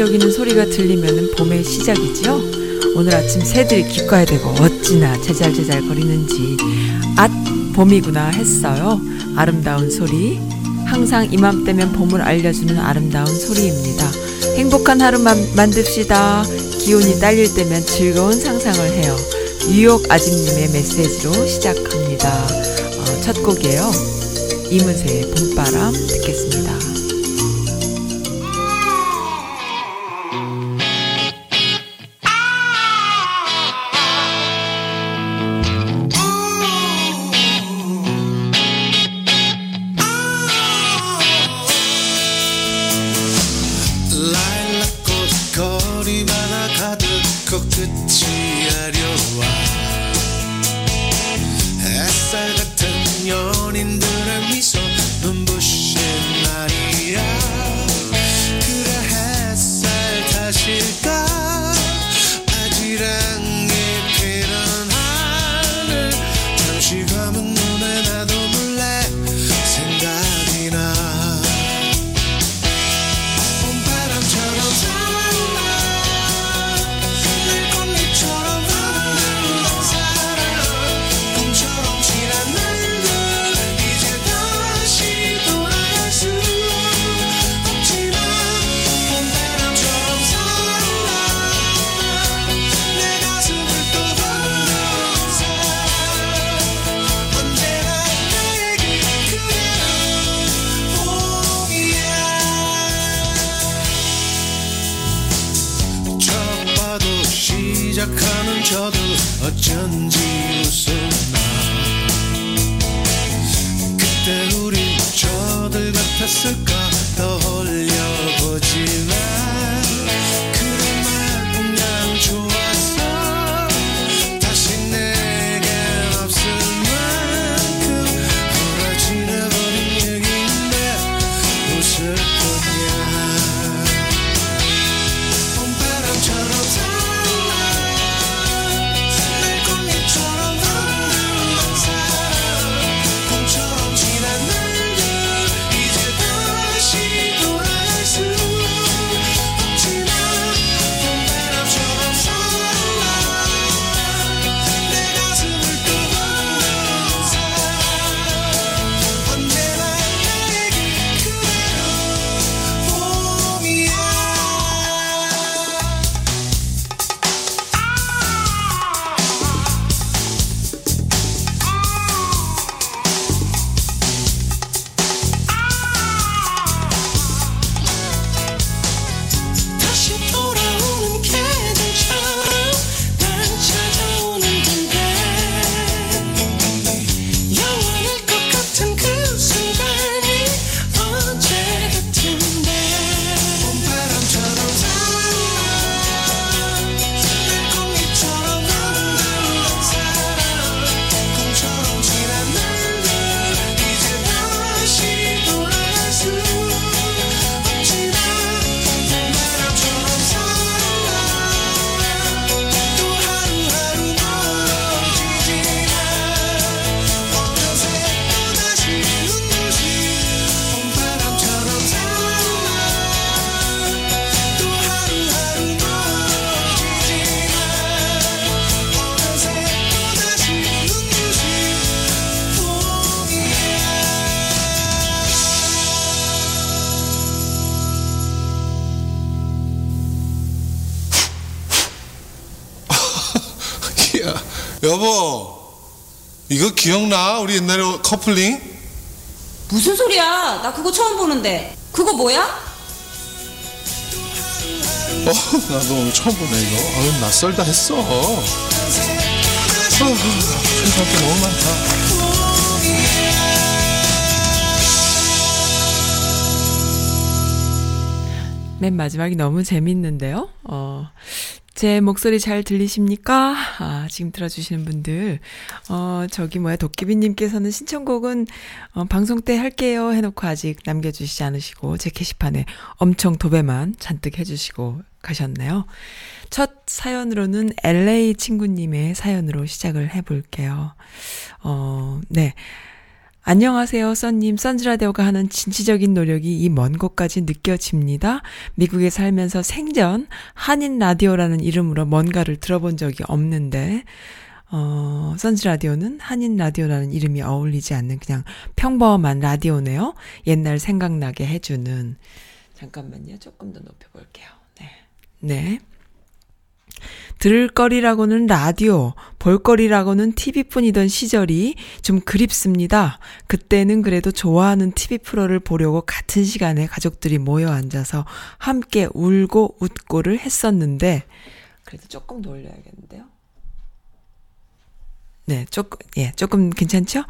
기적이는 소리가 들리면 봄의 시작이지요. 오늘 아침 새들이 귓가에대고 어찌나 제잘제잘 거리는지 앗 봄이구나 했어요. 아름다운 소리. 항상 이맘때면 봄을 알려주는 아름다운 소리입니다. 행복한 하루 만, 만듭시다. 기온이 딸릴 때면 즐거운 상상을 해요. 뉴욕 아집님의 메시지로 시작합니다. 어, 첫 곡이에요. 이문세의 봄바람 듣겠습니다. 기억나? 우리 옛날에 커플링? 무슨 소리야? 나 그거 처음 보는데. 그거 뭐야? 어, 나도 오늘 처음 보네 이거. 아유 낯설다 했어. 아, 생각할 게 너무 많다. 맨 마지막이 너무 재밌는데요. 어, 제 목소리 잘 들리십니까? 아, 지금 들어주시는 분들. 어, 저기 뭐야, 도끼비님께서는 신청곡은 어, 방송 때 할게요 해놓고 아직 남겨주시지 않으시고, 제 게시판에 엄청 도배만 잔뜩 해주시고 가셨네요. 첫 사연으로는 LA 친구님의 사연으로 시작을 해볼게요. 어, 네. 안녕하세요, 썬님. 썬즈라디오가 하는 진취적인 노력이 이 먼 곳까지 느껴집니다. 미국에 살면서 생전 한인 라디오라는 이름으로 뭔가를 들어본 적이 없는데, 어, 썬즈라디오는 한인 라디오라는 이름이 어울리지 않는 그냥 평범한 라디오네요. 옛날 생각나게 해주는. 잠깐만요. 조금 더 높여볼게요. 네. 네. 들을 거리라고는 라디오, 볼 거리라고는 TV뿐이던 시절이 좀 그립습니다. 그때는 그래도 좋아하는 TV 프로를 보려고 같은 시간에 가족들이 모여 앉아서 함께 울고 웃고를 했었는데, 그래도 조금 더 올려야겠는데요? 네, 조금, 예, 조금 괜찮죠?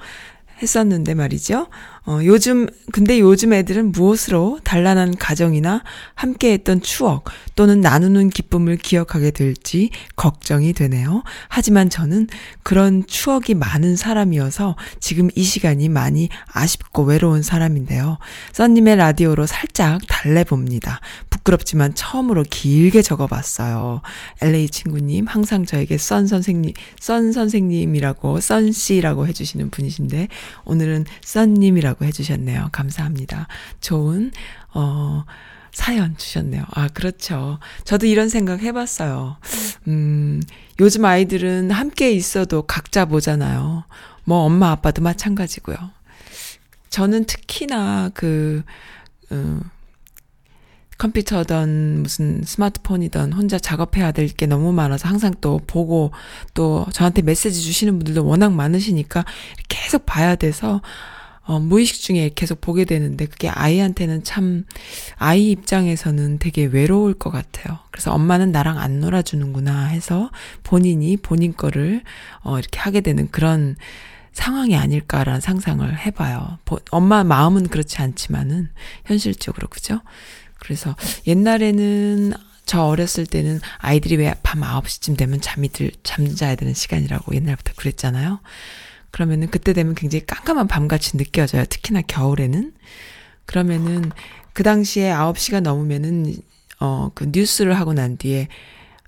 했었는데 말이죠. 어, 요즘, 근데 요즘 애들은 무엇으로 단란한 가정이나 함께 했던 추억 또는 나누는 기쁨을 기억하게 될지 걱정이 되네요. 하지만 저는 그런 추억이 많은 사람이어서 지금 이 시간이 많이 아쉽고 외로운 사람인데요. 써님의 라디오로 살짝 달래봅니다. 부끄럽지만 처음으로 길게 적어봤어요. LA 친구님, 항상 저에게 썬 선생님, 썬 선생님이라고, 썬 씨라고 해주시는 분이신데, 오늘은 썬님이라고 해주셨네요. 감사합니다. 좋은, 어, 사연 주셨네요. 아, 그렇죠. 저도 이런 생각 해봤어요. 음, 요즘 아이들은 함께 있어도 각자 보잖아요. 뭐, 엄마, 아빠도 마찬가지고요. 저는 특히나 그, 음, 컴퓨터든 무슨 스마트폰이든 혼자 작업해야 될 게 너무 많아서 항상 또 보고 또 저한테 메시지 주시는 분들도 워낙 많으시니까 계속 봐야 돼서 어, 무의식 중에 계속 보게 되는데 그게 아이한테는 참 아이 입장에서는 되게 외로울 것 같아요. 그래서 엄마는 나랑 안 놀아주는구나 해서 본인이 본인 거를 어, 이렇게 하게 되는 그런 상황이 아닐까라는 상상을 해봐요. 보, 엄마 마음은 그렇지 않지만은 현실적으로 그죠? 그래서 옛날에는 저 어렸을 때는 아이들이 왜 밤 9시쯤 되면 잠이 들, 잠자야 되는 시간이라고 옛날부터 그랬잖아요. 그러면은 그때 되면 굉장히 깜깜한 밤같이 느껴져요. 특히나 겨울에는. 그러면은 그 당시에 9시가 넘으면은 어, 그 뉴스를 하고 난 뒤에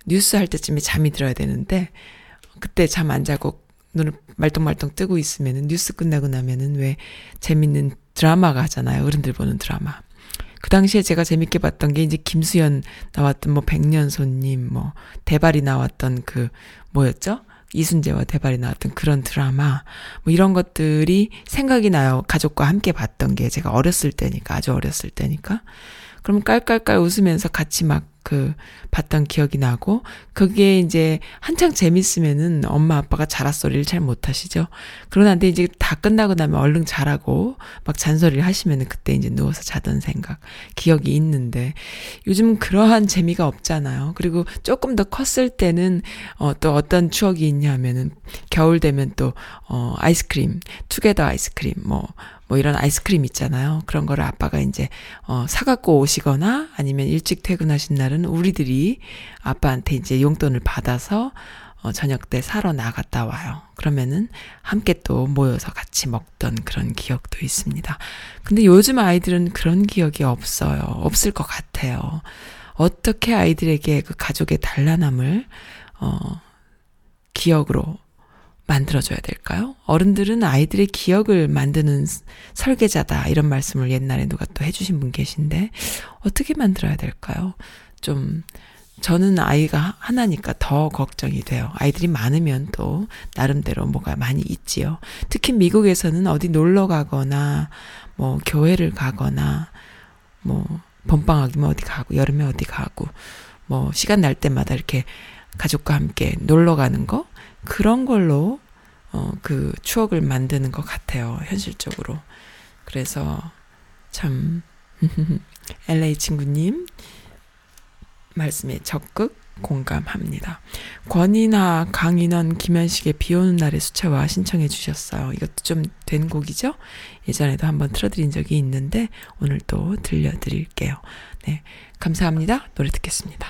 뉴스 할 때쯤에 잠이 들어야 되는데 그때 잠 안 자고 눈을 말똥말똥 뜨고 있으면은 뉴스 끝나고 나면은 왜 재밌는 드라마가 하잖아요. 어른들 보는 드라마. 그 당시에 제가 재밌게 봤던 게 이제 김수현 나왔던 뭐 백년손님, 뭐 대발이 나왔던 그 뭐였죠? 이순재와 대발이 나왔던 그런 드라마, 뭐 이런 것들이 생각이 나요. 가족과 함께 봤던 게 제가 어렸을 때니까, 아주 어렸을 때니까. 그럼 깔깔깔 웃으면서 같이 막 그 봤던 기억이 나고 그게 이제 한창 재밌으면은 엄마 아빠가 자라소리를 잘 못하시죠. 그러는데 이제 다 끝나고 나면 얼른 자라고 막 잔소리를 하시면은 그때 이제 누워서 자던 생각 기억이 있는데 요즘은 그러한 재미가 없잖아요. 그리고 조금 더 컸을 때는 어또 어떤 추억이 있냐면은 겨울 되면 또어 아이스크림 투게더 아이스크림 뭐뭐 이런 아이스크림 있잖아요. 그런 거를 아빠가 이제 어 사갖고 오시거나 아니면 일찍 퇴근하신 날은 우리들이 아빠한테 이제 용돈을 받아서 어 저녁 때 사러 나갔다 와요. 그러면은 함께 또 모여서 같이 먹던 그런 기억도 있습니다. 근데 요즘 아이들은 그런 기억이 없어요. 없을 것 같아요. 어떻게 아이들에게 그 가족의 단란함을 어 기억으로 만들어줘야 될까요? 어른들은 아이들의 기억을 만드는 설계자다. 이런 말씀을 옛날에 누가 또 해주신 분 계신데, 어떻게 만들어야 될까요? 좀, 저는 아이가 하나니까 더 걱정이 돼요. 아이들이 많으면 또, 나름대로 뭐가 많이 있지요. 특히 미국에서는 어디 놀러 가거나, 뭐, 교회를 가거나, 뭐, 봄방학이면 어디 가고, 여름에 어디 가고, 뭐, 시간 날 때마다 이렇게 가족과 함께 놀러 가는 거? 그런 걸로 어, 그 추억을 만드는 것 같아요. 현실적으로. 그래서 참 LA 친구님 말씀에 적극 공감합니다. 권이나 강인원, 김현식의 비 오는 날의 수채화 신청해 주셨어요. 이것도 좀 된 곡이죠? 예전에도 한번 틀어드린 적이 있는데 오늘 또 들려드릴게요. 네. 감사합니다. 노래 듣겠습니다.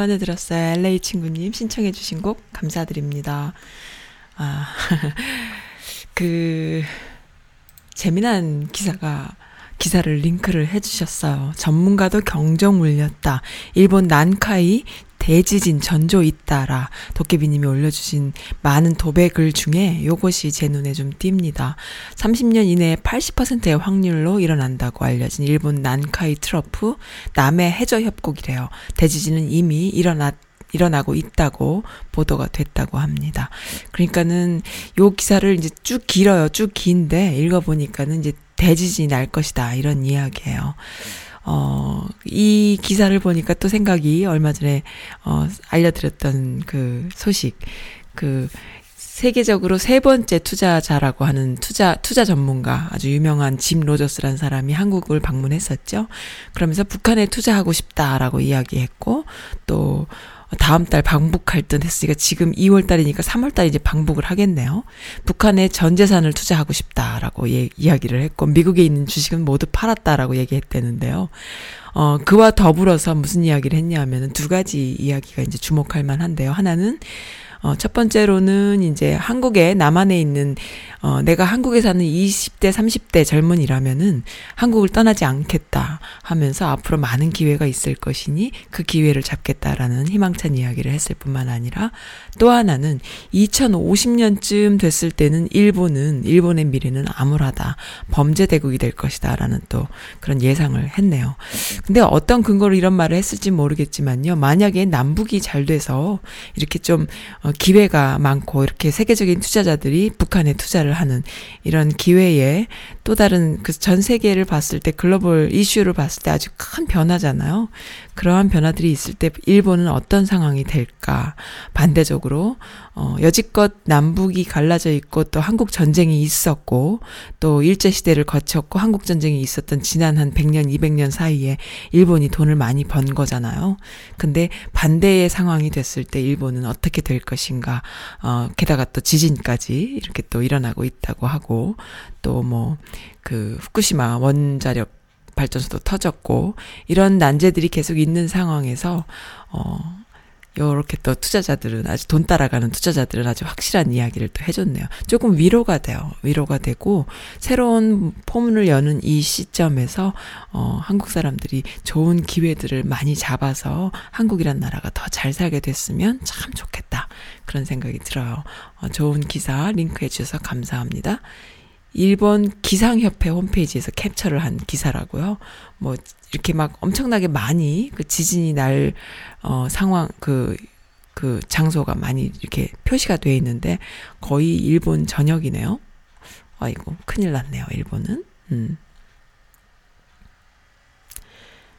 오랜만에 들었어요. LA 친구님 신청해 주신 곡 감사드립니다. 아, 그, 재미난 기사가, 기사를 링크를 해주셨어요. 전문가도 경정 울렸다. 일본 난카이 대지진 전조 있다라 도깨비님이 올려주신 많은 도배 글 중에 요것이 제 눈에 좀 띕니다. 30년 이내에 80%의 확률로 일어난다고 알려진 일본 난카이 트러프 남해 해저 협곡이래요. 대지진은 이미 일어났 일어나고 있다고 보도가 됐다고 합니다. 그러니까는 요 기사를 이제 쭉 길어요. 쭉 긴데 읽어보니까는 이제 대지진이 날 것이다. 이런 이야기예요. 어, 이 기사를 보니까 또 생각이 얼마 전에, 어, 알려드렸던 그 소식, 그, 세계적으로 세 번째 투자자라고 하는 투자, 투자 전문가, 아주 유명한 짐 로저스라는 사람이 한국을 방문했었죠. 그러면서 북한에 투자하고 싶다라고 이야기했고, 또, 다음 달 방북할 듯 했으니까 지금 2월 달이니까 3월 달에 이제 방북을 하겠네요. 북한에 전 재산을 투자하고 싶다라고 예, 이야기를 했고 미국에 있는 주식은 모두 팔았다라고 얘기했대는데요. 어, 그와 더불어서 무슨 이야기를 했냐면은 두 가지 이야기가 이제 주목할 만한데요. 하나는 어, 첫 번째로는 이제 한국에 남한에 있는 어, 내가 한국에 사는 20대, 30대 젊은이라면은 한국을 떠나지 않겠다 하면서 앞으로 많은 기회가 있을 것이니 그 기회를 잡겠다라는 희망찬 이야기를 했을 뿐만 아니라 또 하나는 2050년쯤 됐을 때는 일본은 일본의 미래는 암울하다. 범죄 대국이 될 것이다 라는 또 그런 예상을 했네요. 근데 어떤 근거로 이런 말을 했을지 모르겠지만요. 만약에 남북이 잘 돼서 이렇게 좀 어, 기회가 많고 이렇게 세계적인 투자자들이 북한에 투자를 하는 이런 기회에 또 다른 그 전 세계를 봤을 때 글로벌 이슈를 봤을 때 아주 큰 변화잖아요. 그러한 변화들이 있을 때 일본은 어떤 상황이 될까? 반대적으로 어 여지껏 남북이 갈라져 있고 또 한국 전쟁이 있었고 또 일제 시대를 거쳤고 한국 전쟁이 있었던 지난 한 100년, 200년 사이에 일본이 돈을 많이 번 거잖아요. 근데 반대의 상황이 됐을 때 일본은 어떻게 될 것인가? 어 게다가 또 지진까지 이렇게 또 일어나고 있다고 하고 또 뭐 그 후쿠시마 원자력 발전소도 터졌고 이런 난제들이 계속 있는 상황에서 어 요렇게 또 투자자들은 아주 돈 따라가는 투자자들은 아주 확실한 이야기를 또 해줬네요. 조금 위로가 돼요. 위로가 되고 새로운 포문을 여는 이 시점에서 어 한국 사람들이 좋은 기회들을 많이 잡아서 한국이란 나라가 더 잘 살게 됐으면 참 좋겠다. 그런 생각이 들어요. 어 좋은 기사 링크해 주셔서 감사합니다. 일본 기상협회 홈페이지에서 캡처를 한 기사라고요. 뭐 이렇게 막 엄청나게 많이 그 지진이 날 어 상황 그그 그 장소가 많이 이렇게 표시가 돼 있는데 거의 일본 전역이네요. 아이고 큰일 났네요. 일본은. 음.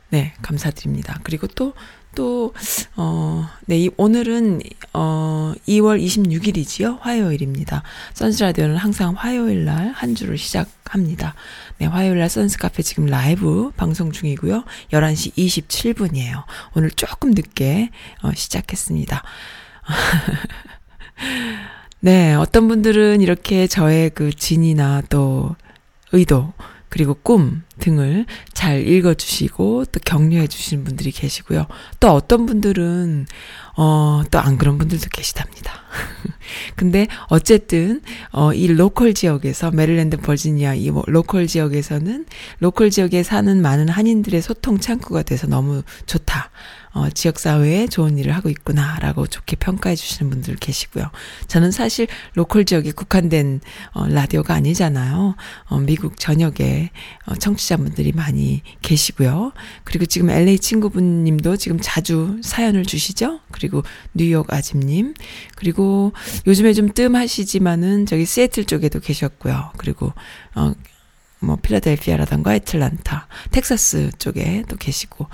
네, 감사드립니다. 그리고 또, 또, 어, 네, 이, 오늘은, 어, 2월 26일이지요? 화요일입니다. 선스 라디오는 항상 화요일 날 한 주를 시작합니다. 네, 화요일 날 선스 카페 지금 라이브 방송 중이고요. 11시 27분이에요. 오늘 조금 늦게, 어, 시작했습니다. 네, 어떤 분들은 이렇게 저의 그 진이나 또 의도, 그리고 꿈 등을 잘 읽어주시고 또 격려해 주시는 분들이 계시고요. 또 어떤 분들은 어, 또 안 그런 분들도 계시답니다. 근데 어쨌든 어, 이 local 지역에서 메릴랜드 버지니아 이 뭐 local 지역에서는 local 지역에 사는 많은 한인들의 소통 창구가 돼서 너무 좋다. 어, 지역사회에 좋은 일을 하고 있구나라고 좋게 평가해 주시는 분들 계시고요. 저는 사실 local 지역에 국한된 어, 라디오가 아니잖아요. 어, 미국 전역에 어, 청취자분들이 많이 계시고요. 그리고 지금 LA 친구분님도 지금 자주 사연을 주시죠. 그리고 뉴욕 아집님 그리고 요즘에 좀 뜸하시지만은 저기 시애틀 쪽에도 계셨고요. 그리고 어, 뭐 필라델피아라던가 애틀란타, 텍사스 쪽에 또 계시고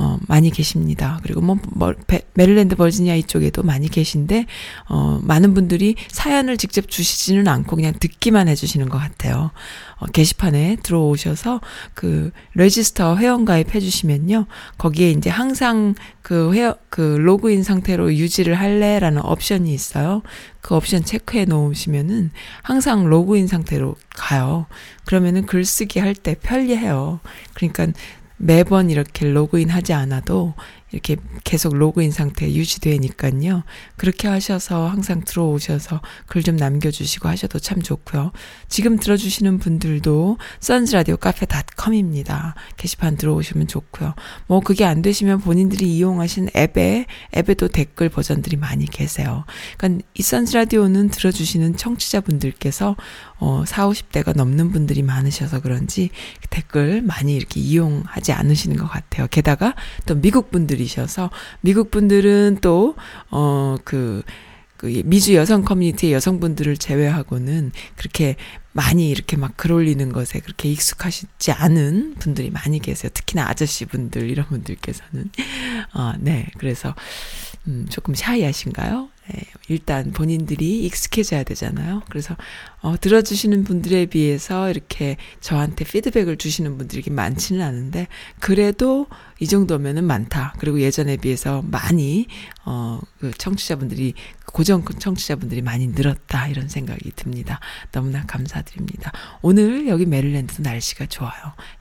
어, 많이 계십니다. 그리고 뭐, 뭐 베, 메릴랜드 버지니아 이쪽에도 많이 계신데, 어, 많은 분들이 사연을 직접 주시지는 않고 그냥 듣기만 해주시는 것 같아요. 어, 게시판에 들어오셔서 그 레지스터 회원 가입 해주시면요. 거기에 이제 항상 그 회원, 그 로그인 상태로 유지를 할래라는 옵션이 있어요. 그 옵션 체크해 놓으시면은 항상 로그인 상태로 가요. 그러면은 글쓰기 할 때 편리해요. 그러니까 매번 이렇게 로그인 하지 않아도 이렇게 계속 로그인 상태 유지되니까요. 그렇게 하셔서 항상 들어오셔서 글 좀 남겨주시고 하셔도 참 좋고요. 지금 들어주시는 분들도 선즈라디오 카페.com입니다. 게시판 들어오시면 좋고요. 뭐 그게 안 되시면 본인들이 이용하신 앱에 앱에도 댓글 버전들이 많이 계세요. 그러니까 이 선즈라디오는 들어주시는 청취자분들께서 어, 4, 50대가 넘는 분들이 많으셔서 그런지 댓글 많이 이렇게 이용하지 않으시는 것 같아요. 게다가 또 미국 분들이 셔서 미국 분들은 또, 어, 그, 그 미주 여성 커뮤니티의 여성분들을 제외하고는 그렇게 많이 이렇게 막 글 올리는 것에 그렇게 익숙하시지 않은 분들이 많이 계세요. 특히나 아저씨 분들 이런 분들께서는 어, 네 그래서 음, 조금 샤이하신가요? 네, 일단 본인들이 익숙해져야 되잖아요. 그래서 어, 들어주시는 분들에 비해서 이렇게 저한테 피드백을 주시는 분들이 많지는 않은데 그래도 이 정도면은 많다. 그리고 예전에 비해서 많이 어, 그 청취자분들이 고정 청취자분들이 많이 늘었다 이런 생각이 듭니다. 너무나 감사드립니다. 오늘 여기 메릴랜드도 날씨가 좋아요.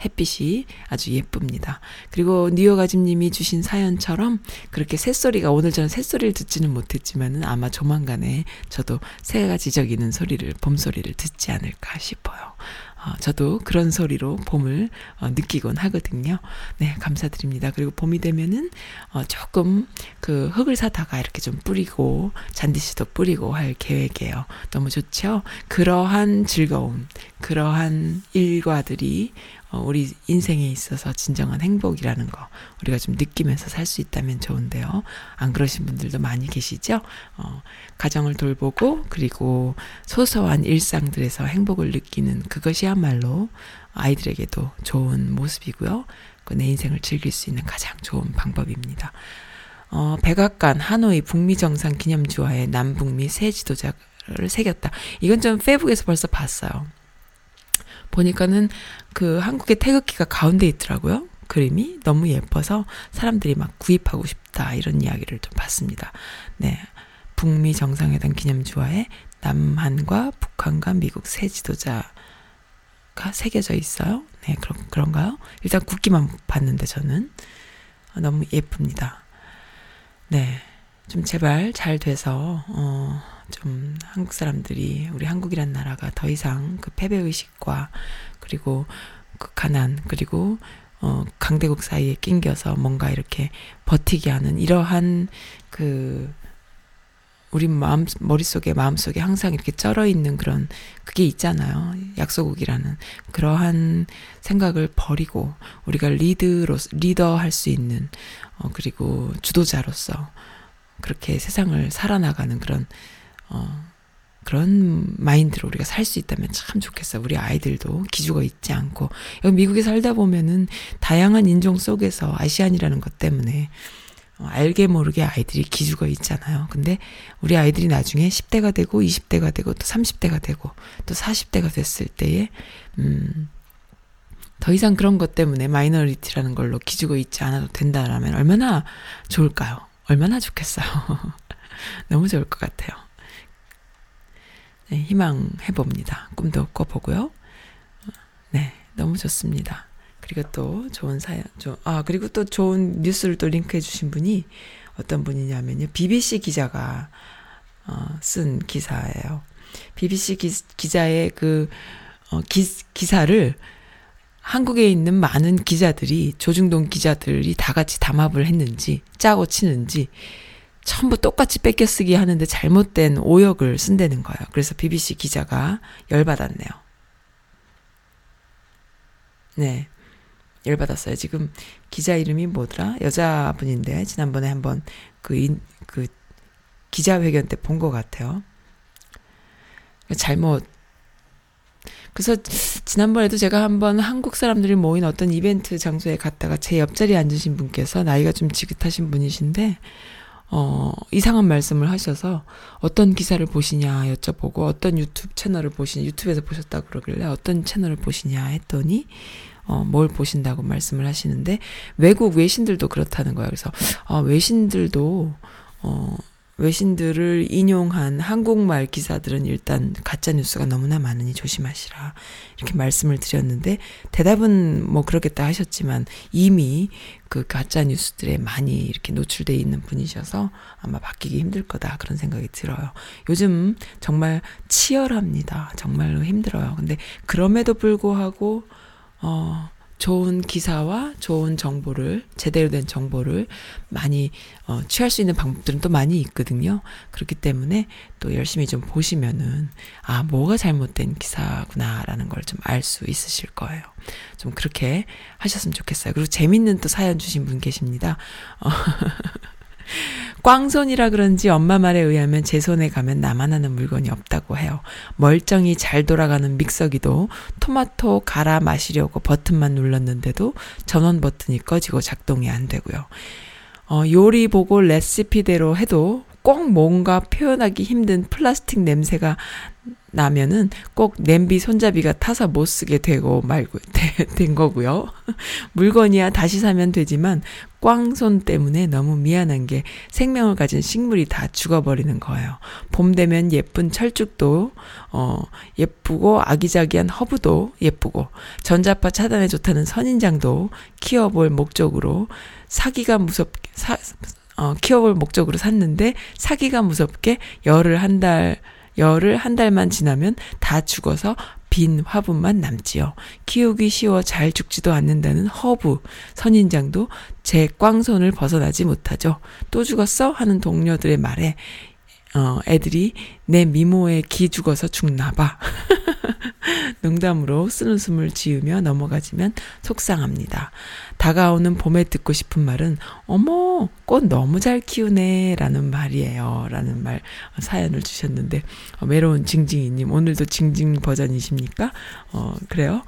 햇빛이 아주 예쁩니다. 그리고 아집님이 주신 사연처럼 그렇게 새소리가 오늘 저는 새소리를 듣지는 못했지만 은 아마 조만간에 저도 새가 지저귀는 소리를 봄 소리를 듣지 않을까 싶어요. 어, 저도 그런 소리로 봄을 어, 느끼곤 하거든요. 네, 감사드립니다. 그리고 봄이 되면은 어, 조금 그 흙을 사다가 이렇게 좀 뿌리고 잔디씨도 뿌리고 할 계획이에요. 너무 좋죠? 그러한 즐거움, 그러한 일과들이 어, 우리 인생에 있어서 진정한 행복이라는 거 우리가 좀 느끼면서 살 수 있다면 좋은데요. 안 그러신 분들도 많이 계시죠? 어, 가정을 돌보고 그리고 소소한 일상들에서 행복을 느끼는 그것이야말로 아이들에게도 좋은 모습이고요. 그 내 인생을 즐길 수 있는 가장 좋은 방법입니다. 어, 백악관 하노이 북미 정상 기념주화에 남북미 새 지도자를 새겼다. 이건 좀 페북에서 벌써 봤어요. 보니까는 그 한국의 태극기가 가운데 있더라고요. 그림이 너무 예뻐서 사람들이 막 구입하고 싶다 이런 이야기를 좀 봤습니다. 네. 북미 정상회담 기념주화에 남한과 북한과 미국 새 지도자가 새겨져 있어요. 네, 그런, 그런가요? 일단 국기만 봤는데 저는 너무 예쁩니다. 네. 좀 제발 잘 돼서, 어, 좀 한국 사람들이 우리 한국이란 나라가 더 이상 그 패배 의식과 그리고 그 가난 그리고 어 강대국 사이에 낑겨서 뭔가 이렇게 버티게 하는 이러한 그 우리 마음 머릿속에 마음속에 항상 이렇게 쩔어 있는 그런 그게 있잖아요. 약소국이라는 그러한 생각을 버리고 우리가 리드로 리더 할 수 있는 어 그리고 주도자로서 그렇게 세상을 살아나가는 그런 어, 그런 마인드로 우리가 살 수 있다면 참 좋겠어. 우리 아이들도 기죽어 있지 않고. 여기 미국에 살다 보면은 다양한 인종 속에서 Asian이라는 것 때문에 어, 알게 모르게 아이들이 기죽어 있잖아요. 근데 우리 아이들이 나중에 10대가 되고 20대가 되고 또 30대가 되고 또 40대가 됐을 때에, 음, 더 이상 그런 것 때문에 minority라는 걸로 기죽어 있지 않아도 된다라면 얼마나 좋을까요? 얼마나 좋겠어요. 너무 좋을 것 같아요. 네, 희망해 봅니다. 꿈도 꿔보고요. 네, 너무 좋습니다. 그리고 또 좋은 사연, 좀, 아, 그리고 또 좋은 뉴스를 또 링크해 주신 분이 어떤 분이냐면요. BBC 기자가, 어, 쓴 기사예요. BBC 기, 기자의 그, 어, 기, 기사를 한국에 있는 많은 기자들이, 조중동 기자들이 다 같이 담합을 했는지, 짜고 치는지, 전부 똑같이 뺏겨쓰기 하는데 잘못된 오역을 쓴다는 거예요. 그래서 BBC 기자가 열받았네요. 네. 열받았어요. 지금 기자 이름이 뭐더라? 여자분인데, 지난번에 한번 그, 인, 그, 기자회견 때 본 것 같아요. 잘못, 그래서 지난번에도 제가 한번 한국 사람들이 모인 어떤 이벤트 장소에 갔다가 제 옆자리에 앉으신 분께서 나이가 좀 지긋하신 분이신데, 어, 이상한 말씀을 하셔서 어떤 기사를 보시냐 여쭤보고 어떤 유튜브 채널을 보시냐, 유튜브에서 보셨다 그러길래 어떤 채널을 보시냐 했더니 어, 뭘 보신다고 말씀을 하시는데 외국 외신들도 그렇다는 거예요. 그래서 어, 외신들도 어, 외신들을 인용한 한국말 기사들은 일단 가짜 뉴스가 너무나 많으니 조심하시라. 이렇게 말씀을 드렸는데 대답은 뭐 그렇겠다 하셨지만 이미 그 가짜 뉴스들에 많이 이렇게 노출돼 있는 분이셔서 아마 바뀌기 힘들 거다 그런 생각이 들어요. 요즘 정말 치열합니다. 정말로 힘들어요. 근데 그럼에도 불구하고 어 좋은 기사와 좋은 정보를 제대로 된 정보를 많이 어, 취할 수 있는 방법들은 또 많이 있거든요. 그렇기 때문에 또 열심히 좀 보시면은 아 뭐가 잘못된 기사구나라는 걸 좀 알 수 있으실 거예요. 좀 그렇게 하셨으면 좋겠어요. 그리고 재밌는 또 사연 주신 분 계십니다. 어, 꽝손이라 그런지 엄마 말에 의하면 제 손에 가면 나만 하는 물건이 없다고 해요. 멀쩡히 잘 돌아가는 믹서기도 토마토 갈아 마시려고 버튼만 눌렀는데도 전원 버튼이 꺼지고 작동이 안 되고요. 어, 요리 보고 레시피대로 해도 꼭 뭔가 표현하기 힘든 플라스틱 냄새가 나면은 꼭 냄비 손잡이가 타서 못 쓰게 되고 말고 되, 된 거고요. 물건이야 다시 사면 되지만 꽝손 때문에 너무 미안한 게 생명을 가진 식물이 다 죽어버리는 거예요. 봄 되면 예쁜 철쭉도 어 예쁘고 아기자기한 허브도 예쁘고 전자파 차단에 좋다는 선인장도 키워볼 목적으로 사기가 무섭게 사, 어, 키워볼 목적으로 샀는데 사기가 무섭게 열흘 한 달, 열흘 한 달만 지나면 다 죽어서 빈 화분만 남지요. 키우기 쉬워 잘 죽지도 않는다는 허브, 선인장도 제 꽝손을 벗어나지 못하죠. 또 죽었어? 하는 동료들의 말에 어, 애들이 내 미모에 기 죽어서 죽나 봐. 농담으로 쓴웃음을 지으며 넘어가지만 속상합니다. 다가오는 봄에 듣고 싶은 말은 어머 꽃 너무 잘 키우네 라는 말이에요. 라는 말 사연을 주셨는데 어, 외로운 징징이님 오늘도 징징 버전이십니까? 어 그래요?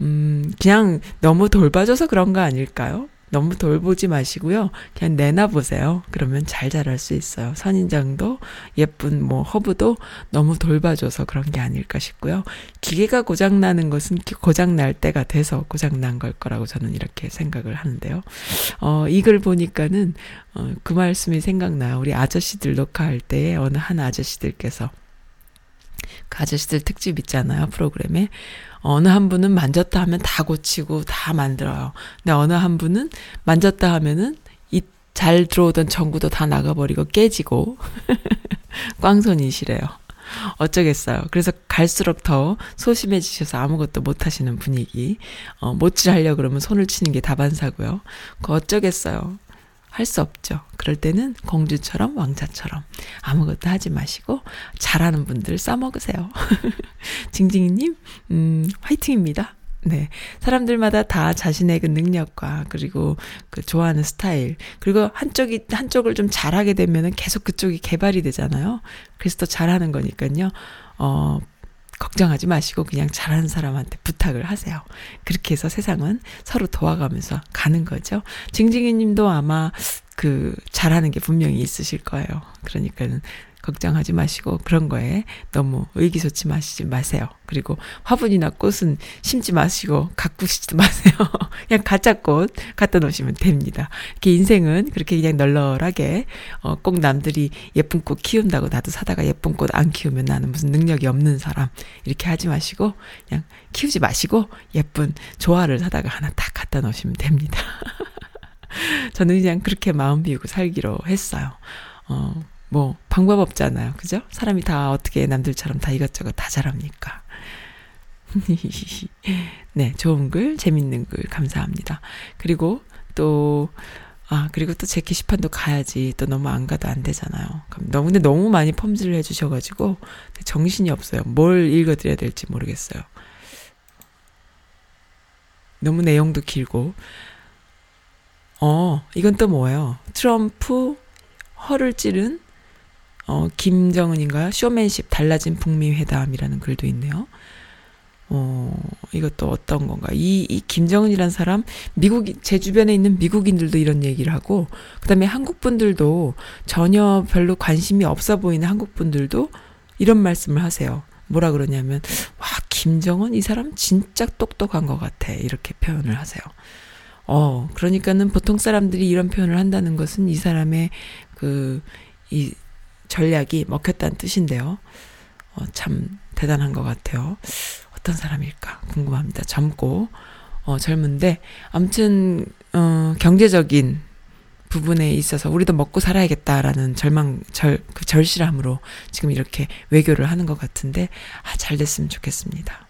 음 그냥 너무 돌봐줘서 그런 거 아닐까요? 너무 돌보지 마시고요. 그냥 내놔보세요. 그러면 잘 자랄 수 있어요. 선인장도 예쁜 뭐 허브도 너무 돌봐줘서 그런 게 아닐까 싶고요. 기계가 고장나는 것은 고장날 때가 돼서 고장난 걸 거라고 저는 이렇게 생각을 하는데요. 어, 이 글 보니까는 어, 그 말씀이 생각나요. 우리 아저씨들 녹화할 때 어느 한 아저씨들께서 그 아저씨들 특집 있잖아요. 프로그램에. 어느 한 분은 만졌다 하면 다 고치고 다 만들어요. 근데 어느 한 분은 만졌다 하면은 이 잘 들어오던 전구도 다 나가버리고 깨지고 꽝손이시래요. 어쩌겠어요. 그래서 갈수록 더 소심해지셔서 아무것도 못 하시는 분위기. 어, 못질 하려 그러면 손을 치는 게 다반사고요. 그 어쩌겠어요. 할 수 없죠. 그럴 때는 공주처럼 왕자처럼 아무것도 하지 마시고 잘하는 분들 싸먹으세요. 징징이님, 음, 화이팅입니다. 네. 사람들마다 다 자신의 그 능력과 그리고 그 좋아하는 스타일 그리고 한쪽이 한쪽을 좀 잘하게 되면은 계속 그쪽이 개발이 되잖아요. 그래서 더 잘하는 거니까요. 어 걱정하지 마시고 그냥 잘하는 사람한테 부탁을 하세요. 그렇게 해서 세상은 서로 도와가면서 가는 거죠. 징징이 님도 아마 그 잘하는 게 분명히 있으실 거예요. 그러니까는 걱정하지 마시고 그런 거에 너무 의기소치 마시지 마세요. 그리고 화분이나 꽃은 심지 마시고 가꾸시지도 마세요. 그냥 가짜 꽃 갖다 놓으시면 됩니다. 이렇게 인생은 그렇게 그냥 널널하게 어, 꼭 남들이 예쁜 꽃 키운다고 나도 사다가 예쁜 꽃 안 키우면 나는 무슨 능력이 없는 사람 이렇게 하지 마시고 그냥 키우지 마시고 예쁜 조화를 사다가 하나 딱 갖다 놓으시면 됩니다. 저는 그냥 그렇게 마음 비우고 살기로 했어요. 어, 뭐 방법 없잖아요. 그죠? 사람이 다 어떻게 남들처럼 다 이것저것 다 잘합니까? 네, 좋은 글, 재밌는 글 감사합니다. 그리고 또 아, 그리고 또 제 게시판도 가야지. 또 너무 안 가도 안 되잖아요. 너무, 근데 너무 많이 펌즈를 해주셔가지고, 정신이 없어요. 뭘 읽어드려야 될지 모르겠어요. 너무 내용도 길고. 어, 이건 또 뭐예요? 트럼프 허를 찌른 어, 김정은인가요? 쇼맨십 달라진 북미 회담이라는 글도 있네요. 어, 이것도 어떤 건가. 이, 이 김정은이란 사람, 미국, 제 주변에 있는 미국인들도 이런 얘기를 하고, 그 다음에 한국 분들도 전혀 별로 관심이 없어 보이는 한국 분들도 이런 말씀을 하세요. 뭐라 그러냐면, 와, 김정은 이 사람 진짜 똑똑한 것 같아. 이렇게 표현을 하세요. 어, 그러니까는 보통 사람들이 이런 표현을 한다는 것은 이 사람의 그, 이 전략이 먹혔다는 뜻인데요. 어, 참 대단한 것 같아요. 어떤 사람일까 궁금합니다. 젊고 어, 젊은데 아무튼 어, 경제적인 부분에 있어서 우리도 먹고 살아야겠다라는 절망 절 그 절실함으로 지금 이렇게 외교를 하는 것 같은데 아, 잘 됐으면 좋겠습니다.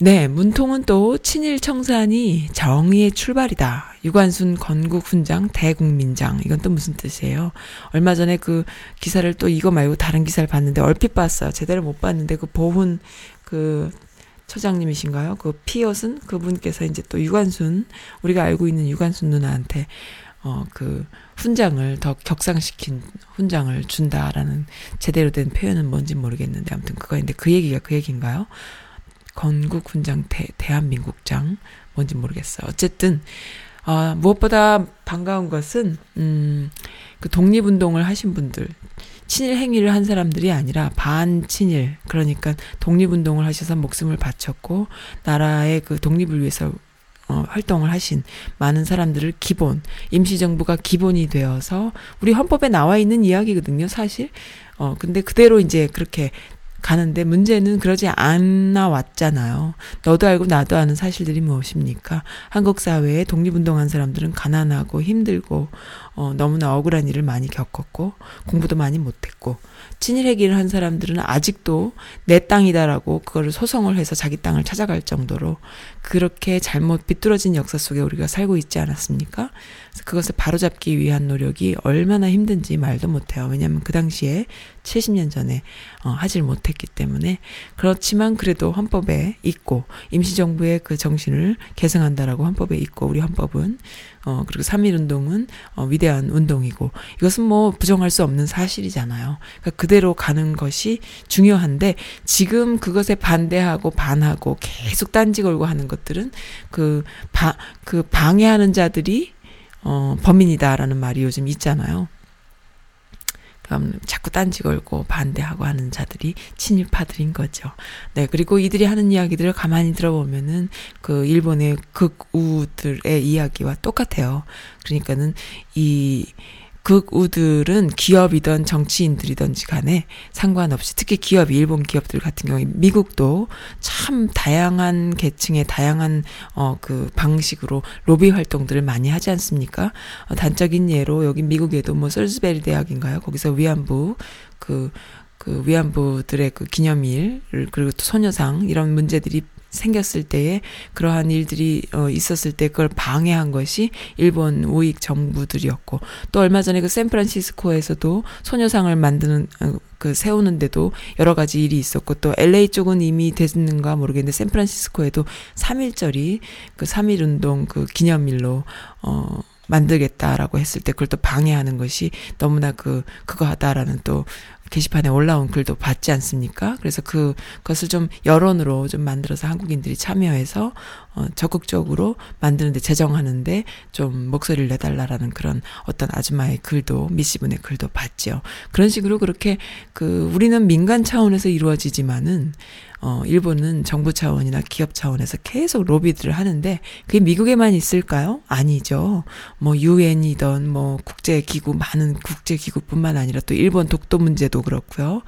네, 문통은 또 친일 청산이 정의의 출발이다. 유관순 건국 훈장 대국민장. 이건 또 무슨 뜻이에요? 얼마 전에 그 기사를 또 이거 말고 다른 기사를 봤는데 얼핏 봤어요. 제대로 못 봤는데 그 보훈 그 처장님이신가요? 그 피엇은 그분께서 이제 또 유관순 우리가 알고 있는 유관순 누나한테 어, 그 훈장을 더 격상시킨 훈장을 준다라는 제대로 된 표현은 뭔지 모르겠는데 아무튼 그거인데 그 얘기가 그 얘기인가요? 건국 훈장 대, 대한민국장 뭔지 모르겠어요. 어쨌든 아, 무엇보다 반가운 것은 음, 그 독립운동을 하신 분들 친일 행위를 한 사람들이 아니라 반친일 그러니까 독립운동을 하셔서 목숨을 바쳤고 나라의 그 독립을 위해서 어, 활동을 하신 많은 사람들을 기본, 임시정부가 기본이 되어서 우리 헌법에 나와 있는 이야기거든요, 사실. 어, 근데 그대로 이제 그렇게 가는데 문제는 그러지 않아 왔잖아요. 너도 알고 나도 아는 사실들이 무엇입니까? 한국 사회에 독립운동한 사람들은 가난하고 힘들고 어, 너무나 억울한 일을 많이 겪었고 공부도 많이 못했고 친일 회기를 한 사람들은 아직도 내 땅이다라고 그거를 소송을 해서 자기 땅을 찾아갈 정도로 그렇게 잘못 비뚤어진 역사 속에 우리가 살고 있지 않았습니까? 그것을 바로잡기 위한 노력이 얼마나 힘든지 말도 못해요. 왜냐하면 그 당시에 70년 전에 어, 하질 못했기 때문에 그렇지만 그래도 헌법에 있고 임시정부의 그 정신을 계승한다라고 헌법에 있고 우리 헌법은 어, 그리고 3.1운동은 어, 위대한 운동이고 이것은 뭐 부정할 수 없는 사실이잖아요. 그러니까 그대로 가는 것이 중요한데 지금 그것에 반대하고 반하고 계속 딴지 걸고 하는 것들은 그, 바, 그 방해하는 자들이 어, 범인이다라는 말이 요즘 있잖아요. 그럼 자꾸 딴지 걸고 반대하고 하는 자들이 친일파들인 거죠. 네, 그리고 이들이 하는 이야기들을 가만히 들어보면은 그 일본의 극우들의 이야기와 똑같아요. 그러니까는 이 극우들은 기업이든 정치인들이든지 간에 상관없이 특히 기업이 일본 기업들 같은 경우에 미국도 참 다양한 계층의 다양한 어 그 방식으로 로비 활동들을 많이 하지 않습니까? 어, 단적인 예로 여기 미국에도 뭐 설스베리 대학인가요? 거기서 위안부 그그 위안부들의 그 기념일 그리고 또 소녀상 이런 문제들이 생겼을 때에 그러한 일들이 어 있었을 때 그걸 방해한 것이 일본 우익 정부들이었고 또 얼마 전에 그 샌프란시스코에서도 소녀상을 만드는 어, 그 세우는데도 여러 가지 일이 있었고 또 LA 쪽은 이미 됐는가 모르겠는데 샌프란시스코에도 3일절이 그 3일 운동 그 기념일로 어 만들겠다라고 했을 때 그걸 또 방해하는 것이 너무나 그 그거 하다라는 또 게시판에 올라온 글도 봤지 않습니까? 그래서 그 것을 좀 여론으로 좀 만들어서 한국인들이 참여해서 어 적극적으로 만드는데 제정하는데 좀 목소리를 내달라라는 그런 어떤 아줌마의 글도 미시분의 글도 봤지요. 그런 식으로 그렇게 그 우리는 민간 차원에서 이루어지지만은 어, 일본은 정부 차원이나 기업 차원에서 계속 로비들을 하는데 그게 미국에만 있을까요? 아니죠. 뭐 유엔이던 뭐 국제 기구 많은 국제 기구뿐만 아니라 또 일본 독도 문제도 그렇고요.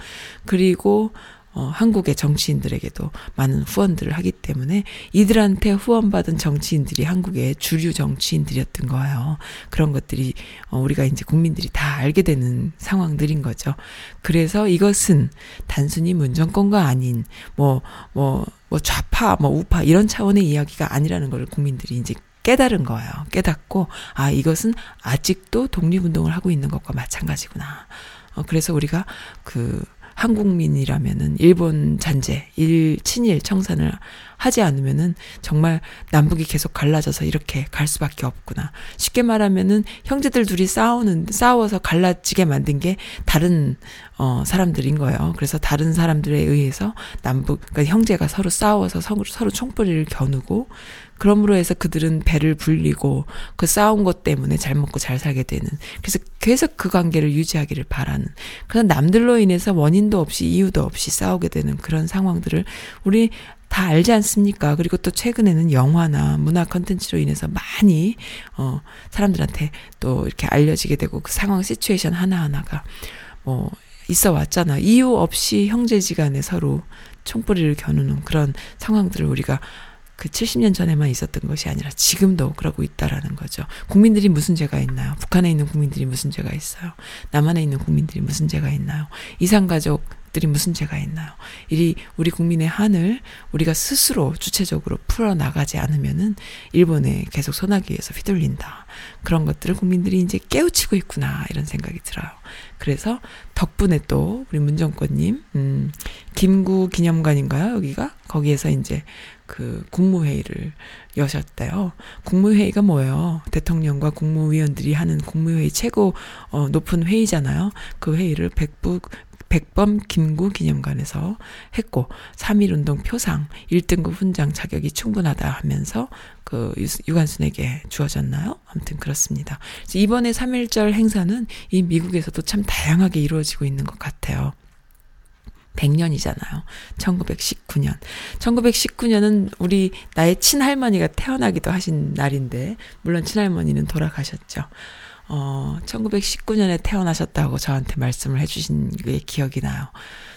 그리고 어, 한국의 정치인들에게도 많은 후원들을 하기 때문에 이들한테 후원받은 정치인들이 한국의 주류 정치인들이었던 거예요. 그런 것들이 어, 우리가 이제 국민들이 다 알게 되는 상황들인 거죠. 그래서 이것은 단순히 문정권과 아닌 뭐, 뭐, 뭐 좌파, 뭐 우파 이런 차원의 이야기가 아니라는 걸 국민들이 이제 깨달은 거예요. 깨닫고, 아, 이것은 아직도 독립운동을 하고 있는 것과 마찬가지구나. 어, 그래서 우리가 그, 한국민이라면은 일본 잔재, 일 친일 청산을 하지 않으면은 정말 남북이 계속 갈라져서 이렇게 갈 수밖에 없구나. 쉽게 말하면은 형제들 둘이 싸우는 싸워서 갈라지게 만든 게 다른 어 사람들인 거예요. 그래서 다른 사람들에 의해서 남북 그러니까 형제가 서로 싸워서 서로, 총뿌리를 겨누고 그럼으로 해서 그들은 배를 불리고 그 싸운 것 때문에 잘 먹고 잘 살게 되는 그래서 계속 그 관계를 유지하기를 바라는 그런 남들로 인해서 원인도 없이 이유도 없이 싸우게 되는 그런 상황들을 우리 다 알지 않습니까? 그리고 또 최근에는 영화나 문화 컨텐츠로 인해서 많이 어 사람들한테 또 이렇게 알려지게 되고 그 상황 시츄에이션 하나하나가 뭐 있어 왔잖아. 이유 없이 형제지간에 서로 총뿌리를 겨누는 그런 상황들을 우리가 그 70년 전에만 있었던 것이 아니라 지금도 그러고 있다라는 거죠. 국민들이 무슨 죄가 있나요? 북한에 있는 국민들이 무슨 죄가 있어요? 남한에 있는 국민들이 무슨 죄가 있나요? 이산가족 적들이 무슨 죄가 있나요? 이 우리 국민의 한을 우리가 스스로 주체적으로 풀어 나가지 않으면은 일본에 계속 소나기에서 휘둘린다. 그런 것들을 국민들이 이제 깨우치고 있구나 이런 생각이 들어요. 그래서 덕분에 또 우리 문정권님, 음, 김구 기념관인가요? 여기가 거기에서 이제 그 국무회의를 여셨대요. 국무회의가 뭐예요? 대통령과 국무위원들이 하는 국무회의 최고 어, 높은 회의잖아요. 그 회의를 백부 백범 김구 기념관에서 했고 3.1운동 표상 1등급 훈장 자격이 충분하다 하면서 그 유관순에게 주어졌나요? 아무튼 그렇습니다. 이번에 3.1절 행사는 이 미국에서도 참 다양하게 이루어지고 있는 것 같아요. 100년이잖아요. 1919년. 1919년은 우리 나의 친할머니가 태어나기도 하신 날인데, 물론 친할머니는 돌아가셨죠. 어, 1919년에 태어나셨다고 저한테 말씀을 해주신 게 기억이 나요.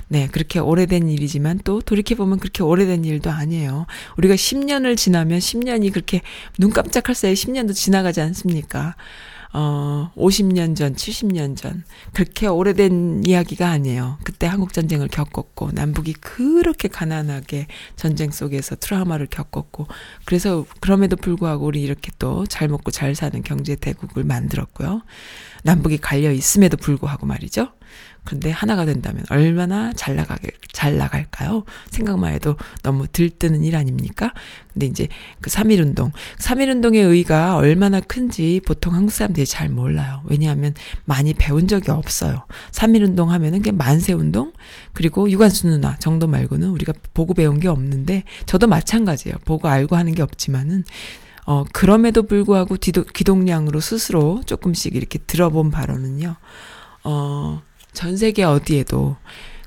네, 그렇게 오래된 일이지만 또 돌이켜보면 그렇게 오래된 일도 아니에요. 우리가 10년을 지나면 10년이 그렇게 눈 깜짝할 사이에 10년도 지나가지 않습니까? 어, 50년 전, 70년 전, 그렇게 오래된 이야기가 아니에요. 그때 한국전쟁을 겪었고, 남북이 그렇게 가난하게 전쟁 속에서 트라우마를 겪었고, 그래서 그럼에도 불구하고 우리 이렇게 또 잘 먹고 잘 사는 경제 대국을 만들었고요. 남북이 갈려 있음에도 불구하고 말이죠. 근데 하나가 된다면 얼마나 잘 나가게, 잘 나갈까요? 생각만 해도 너무 들뜨는 일 아닙니까? 근데 이제 그 3.1운동. 3.1운동의 의의가 얼마나 큰지 보통 한국 사람들이 잘 몰라요. 왜냐하면 많이 배운 적이 없어요. 3.1운동 하면은 그게 만세 운동? 그리고 유관수 누나 정도 말고는 우리가 보고 배운 게 없는데 저도 마찬가지예요. 보고 알고 하는 게 없지만은 어, 그럼에도 불구하고 기도, 기동량으로 스스로 조금씩 이렇게 들어본 바로는요, 어, 전 세계 어디에도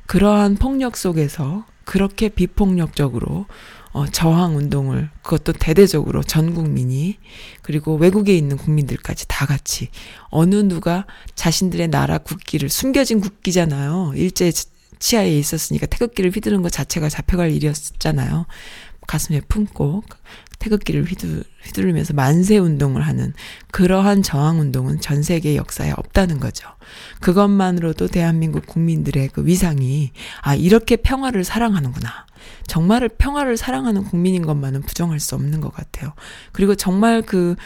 그러한 폭력 속에서 그렇게 비폭력적으로 어, 저항 운동을 그것도 대대적으로 전 국민이 그리고 외국에 있는 국민들까지 다 같이 어느 누가 자신들의 나라 국기를 숨겨진 국기잖아요. 일제 치하에 있었으니까 태극기를 휘두르는 것 자체가 잡혀갈 일이었잖아요. 가슴에 품고 태극기를 휘두, 휘두르면서 만세 운동을 하는 그러한 저항 운동은 전 세계 역사에 없다는 거죠. 그것만으로도 대한민국 국민들의 그 위상이 아 이렇게 평화를 사랑하는구나. 정말 평화를 사랑하는 국민인 것만은 부정할 수 없는 것 같아요. 그리고 정말 그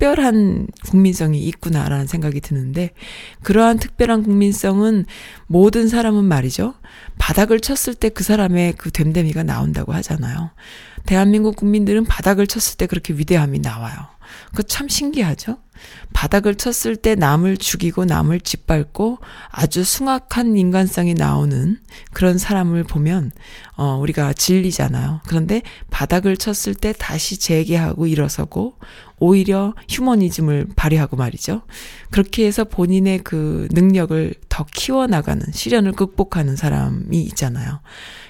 특별한 국민성이 있구나라는 생각이 드는데 그러한 특별한 국민성은 모든 사람은 말이죠. 바닥을 쳤을 때 그 사람의 그 됨됨이가 나온다고 하잖아요. 대한민국 국민들은 바닥을 쳤을 때 그렇게 위대함이 나와요. 그 참 신기하죠? 바닥을 쳤을 때 남을 죽이고 남을 짓밟고 아주 숭악한 인간성이 나오는 그런 사람을 보면 어 우리가 질리잖아요. 그런데 바닥을 쳤을 때 다시 재개하고 일어서고 오히려 휴머니즘을 발휘하고 말이죠. 그렇게 해서 본인의 그 능력을 더 키워나가는 시련을 극복하는 사람이 있잖아요.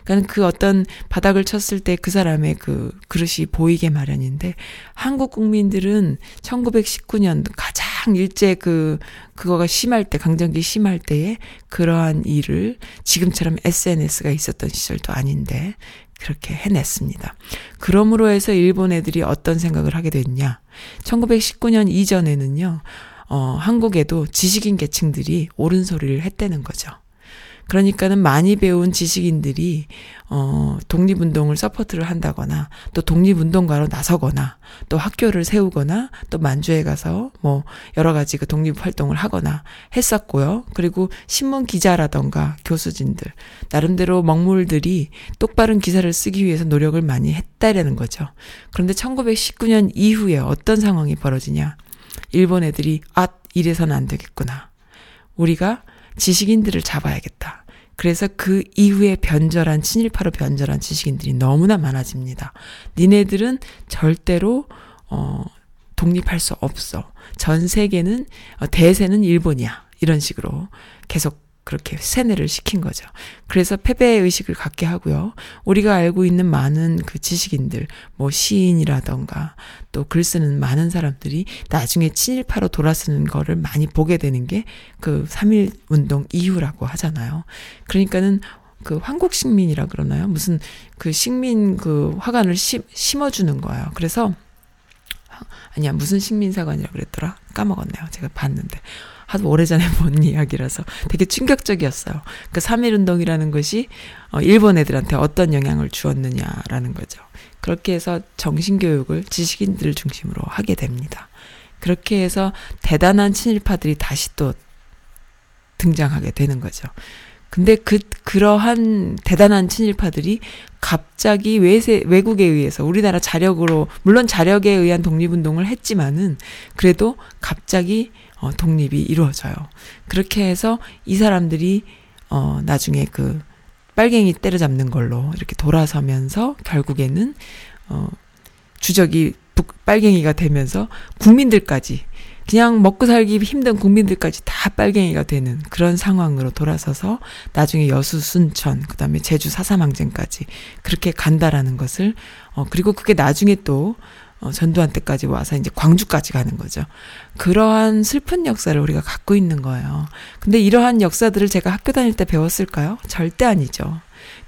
그러니까 그 어떤 바닥을 쳤을 때 그 사람의 그 그릇이 보이게 마련인데 한국 국민들은 1919년 가장 일제 그 그거가 심할 때 강점기 심할 때에 그러한 일을 지금처럼 SNS가 있었던 시절도 아닌데 그렇게 해냈습니다. 그러므로 해서 일본 애들이 어떤 생각을 하게 됐냐. 1919년 이전에는요, 어, 한국에도 지식인 계층들이 옳은 소리를 했다는 거죠. 그러니까는 많이 배운 지식인들이 어 독립운동을 support를 한다거나 또 독립운동가로 나서거나 또 학교를 세우거나 또 만주에 가서 뭐 여러 가지 그 독립 활동을 하거나 했었고요. 그리고 신문 기자라던가 교수진들 나름대로 먹물들이 똑바른 기사를 쓰기 위해서 노력을 많이 했다라는 거죠. 그런데 1919년 이후에 어떤 상황이 벌어지냐? 일본 애들이 아 이래서는 안 되겠구나. 우리가 지식인들을 잡아야겠다. 그래서 그 이후에 변절한 친일파로 변절한 지식인들이 너무나 많아집니다. 니네들은 절대로 어 독립할 수 없어. 전 세계는 어, 대세는 일본이야. 이런 식으로 계속 그렇게 세뇌를 시킨 거죠. 그래서 패배 의식을 갖게 하고요. 우리가 알고 있는 많은 그 지식인들, 뭐 시인이라던가 또 글 쓰는 많은 사람들이 나중에 친일파로 돌아서는 거를 많이 보게 되는 게 그3.1 운동 이후라고 하잖아요. 그러니까는 그 한국 식민이라 그러나요? 무슨 그 식민 그 화관을 심, 심어주는 거예요. 그래서 아니야 무슨 식민사관이라 그랬더라 까먹었네요. 제가 봤는데 하도 오래전에 본 이야기라서 되게 충격적이었어요. 그3.1 운동이라는 것이 어, 일본 애들한테 어떤 영향을 주었느냐라는 거죠. 그렇게 해서 정신교육을 지식인들을 중심으로 하게 됩니다. 그렇게 해서 대단한 친일파들이 다시 또 등장하게 되는 거죠. 근데 그 그러한 대단한 친일파들이 갑자기 외세 외국에 의해서 우리나라 자력으로 물론 자력에 의한 독립운동을 했지만은 그래도 갑자기 어 독립이 이루어져요. 그렇게 해서 이 사람들이 어 나중에 그 빨갱이 때려잡는 걸로 이렇게 돌아서면서 결국에는 어 주적이 북 빨갱이가 되면서 국민들까지 그냥 먹고 살기 힘든 국민들까지 다 빨갱이가 되는 그런 상황으로 돌아서서 나중에 여수 순천 그다음에 제주 사삼항쟁까지 그렇게 간다라는 것을 어 그리고 그게 나중에 또 어, 전두환 때까지 와서 이제 광주까지 가는 거죠. 그러한 슬픈 역사를 우리가 갖고 있는 거예요. 근데 이러한 역사들을 제가 학교 다닐 때 배웠을까요? 절대 아니죠.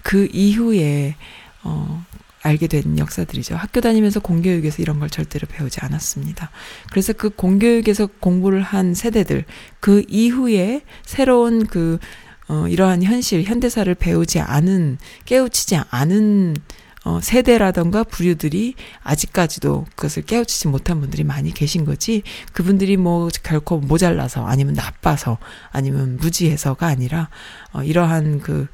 그 이후에 어 알게 된 역사들이죠. 학교 다니면서 공교육에서 이런 걸 절대로 배우지 않았습니다. 그래서 그 공교육에서 공부를 한 세대들, 그 이후에 새로운 그, 어, 이러한 현실, 현대사를 배우지 않은, 깨우치지 않은, 어, 세대라던가 부류들이 아직까지도 그것을 깨우치지 못한 분들이 많이 계신 거지, 그분들이 뭐 결코 모자라서, 아니면 나빠서, 아니면 무지해서가 아니라, 어, 이러한 그,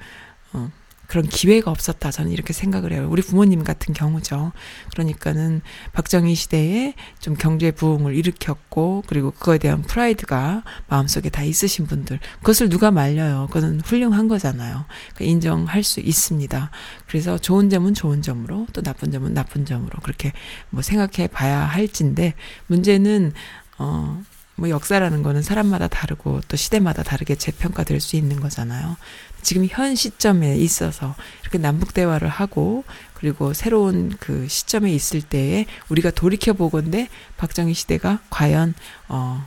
어, 그런 기회가 없었다. 저는 이렇게 생각을 해요. 우리 부모님 같은 경우죠. 그러니까는 박정희 시대에 좀 경제 부흥을 일으켰고, 그리고 그거에 대한 프라이드가 마음속에 다 있으신 분들. 그것을 누가 말려요. 그것은 훌륭한 거잖아요. 그러니까 인정할 수 있습니다. 그래서 좋은 점은 좋은 점으로, 또 나쁜 점은 나쁜 점으로 그렇게 뭐 생각해 봐야 할진데, 문제는, 어, 뭐 역사라는 거는 사람마다 다르고 또 시대마다 다르게 재평가될 수 있는 거잖아요. 지금 현 시점에 있어서 이렇게 남북 대화를 하고 그리고 새로운 그 시점에 있을 때에 우리가 돌이켜 보건데 박정희 시대가 과연 어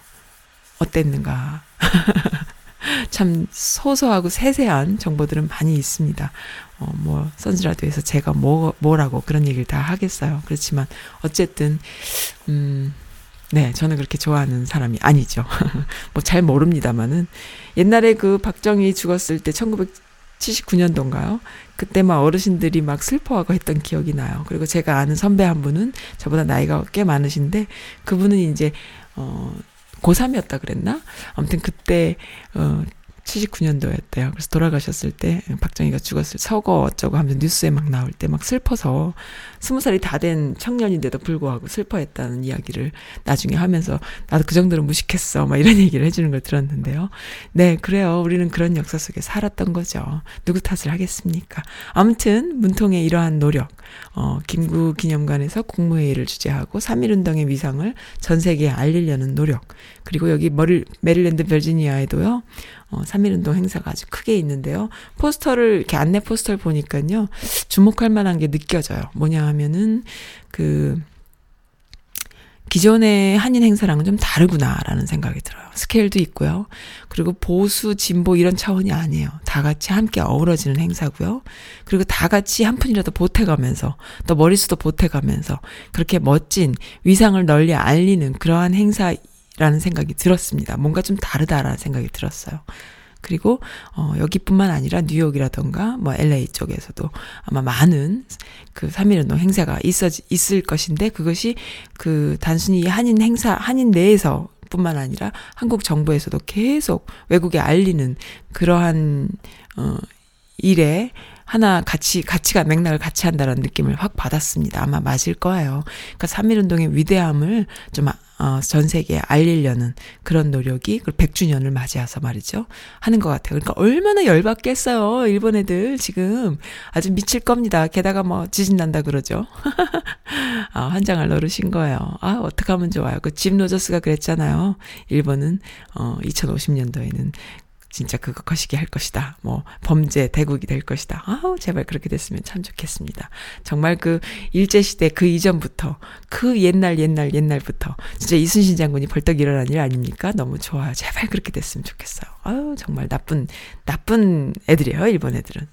어땠는가 참 소소하고 세세한 정보들은 많이 있습니다. 어, 뭐, 선즈라디오에서 제가 뭐, 뭐라고 그런 얘기를 다 하겠어요. 그렇지만, 어쨌든, 음, 네, 저는 그렇게 좋아하는 사람이 아니죠. 뭐 잘 모릅니다만은 옛날에 그 박정희 죽었을 때 1979년도인가요? 그때 막 어르신들이 막 슬퍼하고 했던 기억이 나요. 그리고 제가 아는 선배 한 분은 저보다 나이가 꽤 많으신데 그분은 이제 어 고3이었다 그랬나? 아무튼 그때 어 79년도였대요. 그래서 돌아가셨을 때 박정희가 죽었을 서거 어쩌고 하면서 뉴스에 막 나올 때 막 슬퍼서 스무 살이 다 된 청년인데도 불구하고 슬퍼했다는 이야기를 나중에 하면서 나도 그 정도로 무식했어. 막 이런 얘기를 해주는 걸 들었는데요. 네, 그래요. 우리는 그런 역사 속에 살았던 거죠. 누구 탓을 하겠습니까? 아무튼 문통의 이러한 노력, 어, 김구 기념관에서 국무회의를 주재하고 3.1운동의 위상을 전 세계에 알리려는 노력, 그리고 여기 머리, 메릴랜드 버지니아에도요, 어, 3.1운동 행사가 아주 크게 있는데요. 포스터를, 이렇게 안내 포스터를 보니까요, 주목할 만한 게 느껴져요. 뭐냐 하면은, 그, 기존의 한인 행사랑은 좀 다르구나라는 생각이 들어요. 스케일도 있고요. 그리고 보수, 진보 이런 차원이 아니에요. 다 같이 함께 어우러지는 행사고요. 그리고 다 같이 한 푼이라도 보태가면서 또 머리수도 보태가면서 그렇게 멋진 위상을 널리 알리는 그러한 행사 라는 생각이 들었습니다. 뭔가 좀 다르다라는 생각이 들었어요. 그리고 어 여기뿐만 아니라 뉴욕이라던가 뭐 LA 쪽에서도 아마 많은 그 3.1운동 행사가 있어 있을 것인데 그것이 그 단순히 한인 행사 한인 내에서 뿐만 아니라 한국 정부에서도 계속 외국에 알리는 그러한 어 일에 하나 같이 가치가 맥락을 같이 한다는 느낌을 확 받았습니다. 아마 맞을 거예요. 그러니까 3.1 운동의 위대함을 좀 어, 전 세계에 알리려는 그런 노력이 그 100주년을 맞이해서 말이죠. 하는 것 같아요. 그러니까 얼마나 열받겠어요. 일본 애들 지금 아주 미칠 겁니다. 게다가 뭐 지진 난다 그러죠. 아, 환장을 노르신 거예요. 아, 어떡 하면 좋아요. 그 짐 로저스가 그랬잖아요. 일본은 어 2050년도에는 진짜 그거 거시기 할 것이다. 뭐 범죄 대국이 될 것이다. 아우 제발 그렇게 됐으면 참 좋겠습니다. 정말 그 일제 시대 그 이전부터 그 옛날 옛날 옛날부터 진짜 이순신 장군이 벌떡 일어난 일 아닙니까? 너무 좋아요. 제발 그렇게 됐으면 좋겠어요. 아우 정말 나쁜 나쁜 애들이에요. 일본 애들은.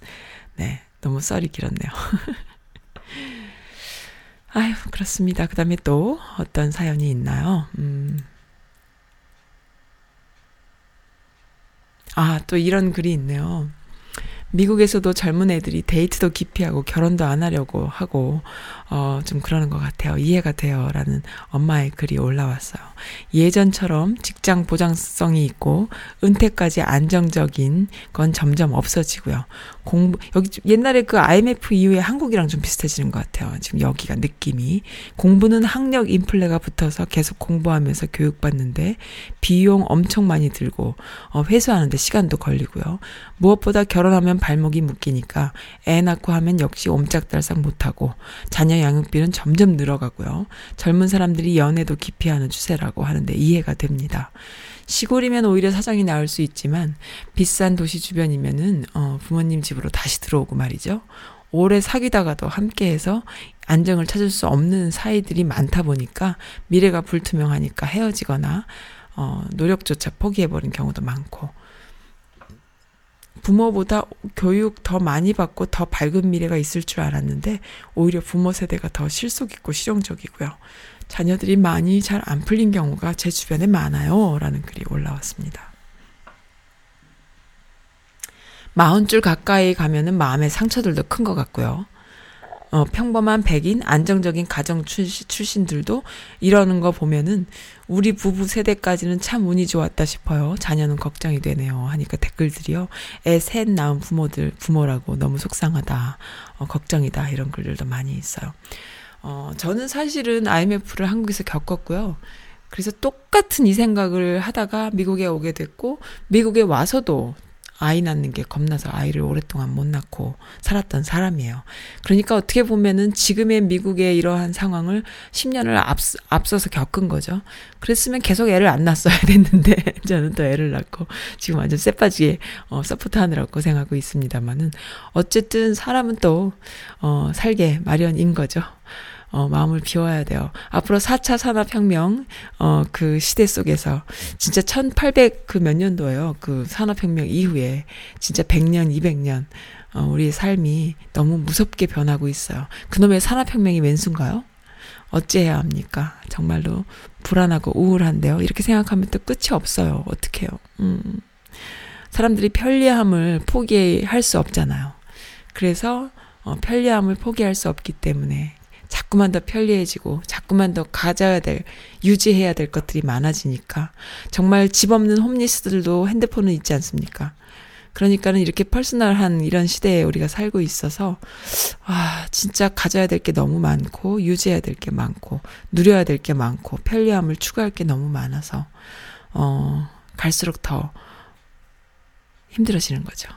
네. 너무 썰이 길었네요. 아유, 그렇습니다. 그 다음에 또 어떤 사연이 있나요? 음. 아, 또 이런 글이 있네요. 미국에서도 젊은 애들이 데이트도 기피하고 결혼도 안 하려고 하고 어, 좀 그러는 것 같아요. 이해가 돼요. 라는 엄마의 글이 올라왔어요. 예전처럼 직장 보장성이 있고 은퇴까지 안정적인 건 점점 없어지고요. 공부, 여기 옛날에 그 IMF 이후에 한국이랑 좀 비슷해지는 것 같아요. 지금 여기가 느낌이. 공부는 학력 인플레가 붙어서 계속 공부하면서 교육받는데 비용 엄청 많이 들고, 어, 회수하는데 시간도 걸리고요. 무엇보다 결혼하면 발목이 묶이니까 애 낳고 하면 역시 옴짝달싹 못하고 자녀 양육비는 점점 늘어가고요. 젊은 사람들이 연애도 기피하는 추세라고 하는데 이해가 됩니다. 시골이면 오히려 사정이 나을 수 있지만 비싼 도시 주변이면은 어 부모님 집으로 다시 들어오고 말이죠. 오래 사귀다가도 함께해서 안정을 찾을 수 없는 사이들이 많다 보니까 미래가 불투명하니까 헤어지거나 어 노력조차 포기해버린 경우도 많고 부모보다 교육 더 많이 받고 더 밝은 미래가 있을 줄 알았는데 오히려 부모 세대가 더 실속 있고 실용적이고요. 자녀들이 많이 잘 안 풀린 경우가 제 주변에 많아요. 라는 글이 올라왔습니다. 마흔 줄 가까이 가면은 마음의 상처들도 큰 것 같고요. 어, 평범한 백인, 안정적인 가정 출신, 출신 들도 이러는 거 보면은 우리 부부 세대까지는 참 운이 좋았다 싶어요. 자녀는 걱정이 되네요. 하니까 댓글들이요. 애 셋 낳은 부모들, 부모라고 너무 속상하다. 어, 걱정이다. 이런 글들도 많이 있어요. 어, 저는 사실은 IMF를 한국에서 겪었고요. 그래서 똑같은 이 생각을 하다가 미국에 오게 됐고, 미국에 와서도 아이 낳는 게 겁나서 아이를 오랫동안 못 낳고 살았던 사람이에요. 그러니까 어떻게 보면은 지금의 미국의 이러한 상황을 10년을 앞, 앞서서 겪은 거죠. 그랬으면 계속 애를 안 낳았어야 됐는데, 저는 또 애를 낳고 지금 완전 쎄빠지게, 어, support 하느라 고생하고 있습니다만은, 어쨌든 사람은 또, 어, 살게 마련인 거죠. 어, 마음을 비워야 돼요. 앞으로 4차 산업혁명, 어, 그 시대 속에서, 진짜 1800 그 몇 년도예요. 그 산업혁명 이후에, 진짜 100년, 200년, 어, 우리의 삶이 너무 무섭게 변하고 있어요. 그놈의 산업혁명이 웬수인가요? 어찌해야 합니까? 정말로 불안하고 우울한데요. 이렇게 생각하면 또 끝이 없어요. 어떡해요. 음. 사람들이 편리함을 포기할 수 없잖아요. 그래서, 어, 편리함을 포기할 수 없기 때문에 자꾸만 더 편리해지고 자꾸만 더 가져야 될 유지해야 될 것들이 많아지니까 정말 집 없는 홈리스들도 핸드폰은 있지 않습니까? 그러니까는 이렇게 퍼스널한 이런 시대에 우리가 살고 있어서 아 진짜 가져야 될 게 너무 많고 유지해야 될 게 많고 누려야 될 게 많고 편리함을 추구할 게 너무 많아서 어 갈수록 더 힘들어지는 거죠.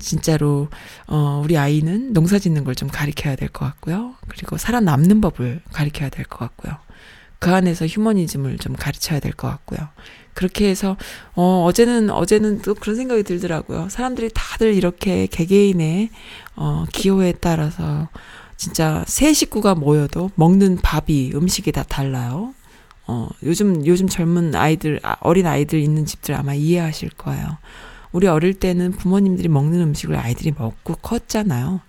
진짜로 어 우리 아이는 농사 짓는 걸 좀 가르쳐야 될 것 같고요. 그리고 살아남는 법을 가르쳐야 될 것 같고요. 그 안에서 휴머니즘을 좀 가르쳐야 될 것 같고요. 그렇게 해서 어 어제는 어제는 또 그런 생각이 들더라고요. 사람들이 다들 이렇게 개개인의 어 기호에 따라서 진짜 세 식구가 모여도 먹는 밥이 음식이 다 달라요. 어 요즘 요즘 젊은 아이들 아, 어린 아이들 있는 집들 아마 이해하실 거예요. 우리 어릴 때는 부모님들이 먹는 음식을 아이들이 먹고 컸잖아요.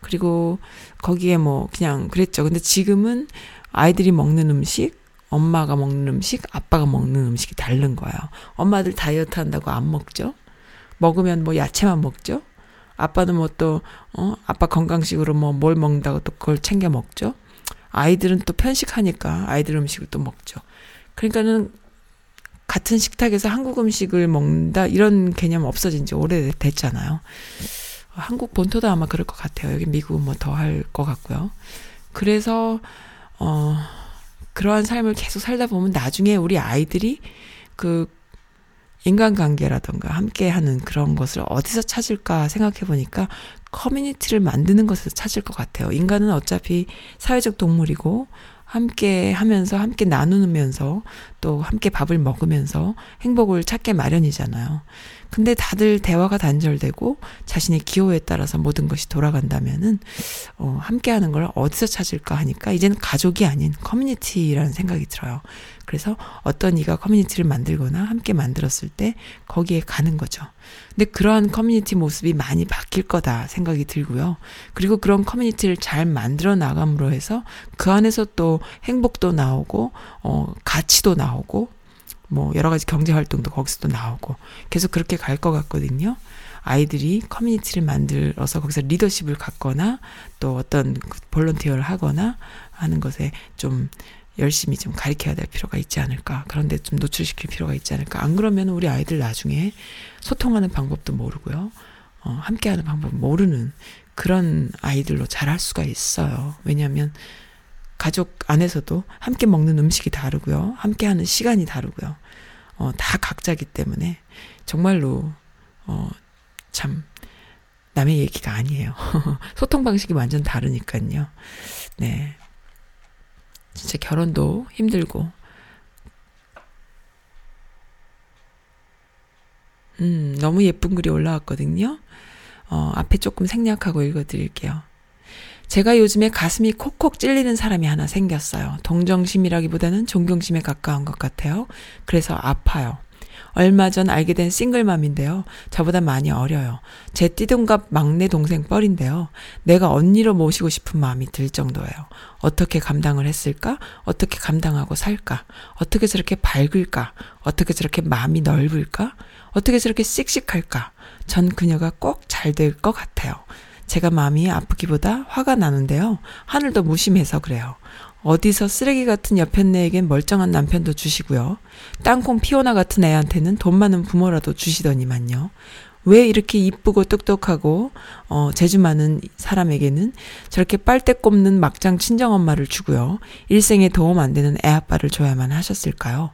그리고 거기에 뭐 그냥 그랬죠. 근데 지금은 아이들이 먹는 음식, 엄마가 먹는 음식, 아빠가 먹는 음식이 다른 거예요. 엄마들 다이어트 한다고 안 먹죠? 먹으면 뭐 야채만 먹죠? 아빠는 뭐 또, 어, 아빠 건강식으로 뭐 뭘 먹는다고 또 그걸 챙겨 먹죠? 아이들은 또 편식하니까 아이들 음식을 또 먹죠. 그러니까는 같은 식탁에서 한국 음식을 먹는다 이런 개념 없어진 지 오래됐잖아요. 한국 본토도 아마 그럴 것 같아요. 여기 미국은 뭐 더 할 것 같고요. 그래서 어 그러한 삶을 계속 살다 보면 나중에 우리 아이들이 그 인간관계라던가 함께하는 그런 것을 어디서 찾을까 생각해 보니까 커뮤니티를 만드는 것에서 찾을 것 같아요. 인간은 어차피 사회적 동물이고 함께 하면서 함께 나누면서 또 함께 밥을 먹으면서 행복을 찾게 마련이잖아요. 근데 다들 대화가 단절되고 자신의 기호에 따라서 모든 것이 돌아간다면은 어 함께 하는 걸 어디서 찾을까 하니까 이제는 가족이 아닌 커뮤니티라는 생각이 들어요. 그래서 어떤 이가 커뮤니티를 만들거나 함께 만들었을 때 거기에 가는 거죠. 근데 그러한 커뮤니티 모습이 많이 바뀔 거다 생각이 들고요. 그리고 그런 community를 잘 만들어 나감으로 해서 그 안에서 또 행복도 나오고 어 가치도 나오고 뭐 여러 가지 경제 활동도 거기서도 나오고 계속 그렇게 갈 것 같거든요. 아이들이 community를 만들어서 거기서 리더십을 갖거나 또 어떤 그 volunteer를 하거나 하는 것에 좀 열심히 좀 가르쳐야 될 필요가 있지 않을까. 그런데 좀 노출시킬 필요가 있지 않을까. 안 그러면 우리 아이들 나중에 소통하는 방법도 모르고요. 어, 함께하는 방법 모르는 그런 아이들로 자랄 수가 있어요. 왜냐하면 가족 안에서도 함께 먹는 음식이 다르고요. 함께 하는 시간이 다르고요. 어, 다 각자기 때문에 정말로 어, 참 남의 얘기가 아니에요. 소통 방식이 완전 다르니까요. 네. 진짜 결혼도 힘들고. 음, 너무 예쁜 글이 올라왔거든요. 어, 앞에 조금 생략하고 읽어드릴게요. 제가 요즘에 가슴이 콕콕 찔리는 사람이 하나 생겼어요. 동정심이라기보다는 존경심에 가까운 것 같아요. 그래서 아파요. 얼마 전 알게 된 싱글맘인데요. 저보다 많이 어려요. 제 띠동갑 막내 동생 뻘인데요. 내가 언니로 모시고 싶은 마음이 들 정도예요. 어떻게 감당을 했을까? 어떻게 감당하고 살까? 어떻게 저렇게 밝을까? 어떻게 저렇게 마음이 넓을까? 어떻게 저렇게 씩씩할까? 전 그녀가 꼭 잘 될 것 같아요. 제가 마음이 아프기보다 화가 나는데요. 하늘도 무심해서 그래요. 어디서 쓰레기 같은 여편네에겐 멀쩡한 남편도 주시고요. 땅콩 피오나 같은 애한테는 돈 많은 부모라도 주시더니만요. 왜 이렇게 이쁘고 똑똑하고 어 재주 많은 사람에게는 저렇게 빨대 꼽는 막장 친정엄마를 주고요. 일생에 도움 안 되는 애아빠를 줘야만 하셨을까요?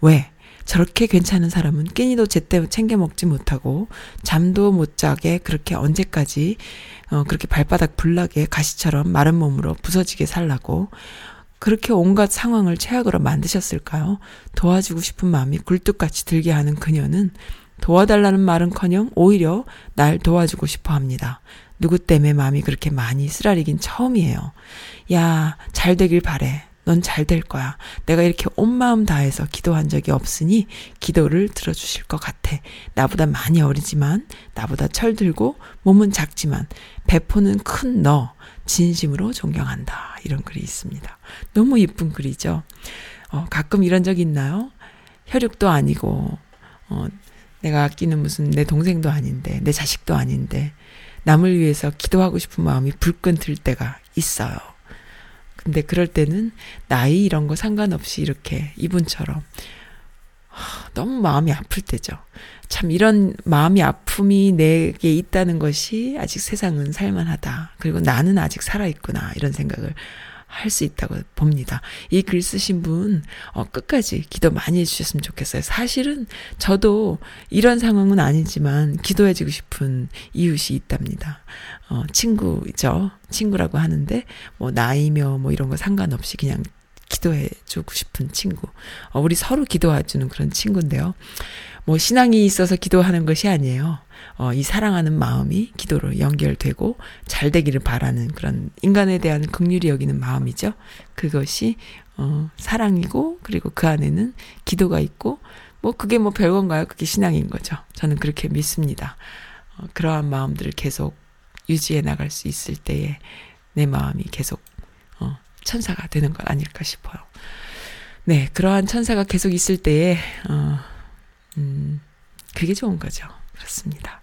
왜? 저렇게 괜찮은 사람은 끼니도 제때 챙겨 먹지 못하고 잠도 못 자게 그렇게 언제까지 어 그렇게 발바닥 불나게 가시처럼 마른 몸으로 부서지게 살라고 그렇게 온갖 상황을 최악으로 만드셨을까요? 도와주고 싶은 마음이 굴뚝같이 들게 하는 그녀는 도와달라는 말은커녕 오히려 날 도와주고 싶어 합니다. 누구 때문에 마음이 그렇게 많이 쓰라리긴 처음이에요. 야, 잘 되길 바래. 넌 잘 될 거야. 내가 이렇게 온 마음 다해서 기도한 적이 없으니 기도를 들어주실 것 같아. 나보다 많이 어리지만, 나보다 철들고, 몸은 작지만, 배포는 큰 너, 진심으로 존경한다. 이런 글이 있습니다. 너무 예쁜 글이죠. 어, 가끔 이런 적 있나요? 혈육도 아니고, 어, 내가 아끼는 무슨 내 동생도 아닌데, 내 자식도 아닌데, 남을 위해서 기도하고 싶은 마음이 불끈 들 때가 있어요. 근데 그럴 때는 나이 이런 거 상관없이 이렇게 이분처럼 너무 마음이 아플 때죠. 참 이런 마음이 아픔이 내게 있다는 것이 아직 세상은 살만하다. 그리고 나는 아직 살아있구나. 이런 생각을 할 수 있다고 봅니다. 이 글 쓰신 분, 어, 끝까지 기도 많이 해주셨으면 좋겠어요. 사실은 저도 이런 상황은 아니지만 기도해주고 싶은 이웃이 있답니다. 어, 친구죠. 친구라고 하는데, 뭐, 나이며 뭐 이런 거 상관없이 그냥 기도해 주고 싶은 친구. 어, 우리 서로 기도해 주는 그런 친구인데요. 뭐 신앙이 있어서 기도하는 것이 아니에요. 어, 이 사랑하는 마음이 기도로 연결되고 잘 되기를 바라는 그런 인간에 대한 극률이 여기는 마음이죠. 그것이 어, 사랑이고 그리고 그 안에는 기도가 있고 뭐 그게 뭐 별건가요? 그게 신앙인 거죠. 저는 그렇게 믿습니다. 어, 그러한 마음들을 계속 유지해 나갈 수 있을 때에 내 마음이 계속 어, 천사가 되는 것 아닐까 싶어요. 네, 그러한 천사가 계속 있을 때에 어, 음, 그게 좋은 거죠. 그렇습니다.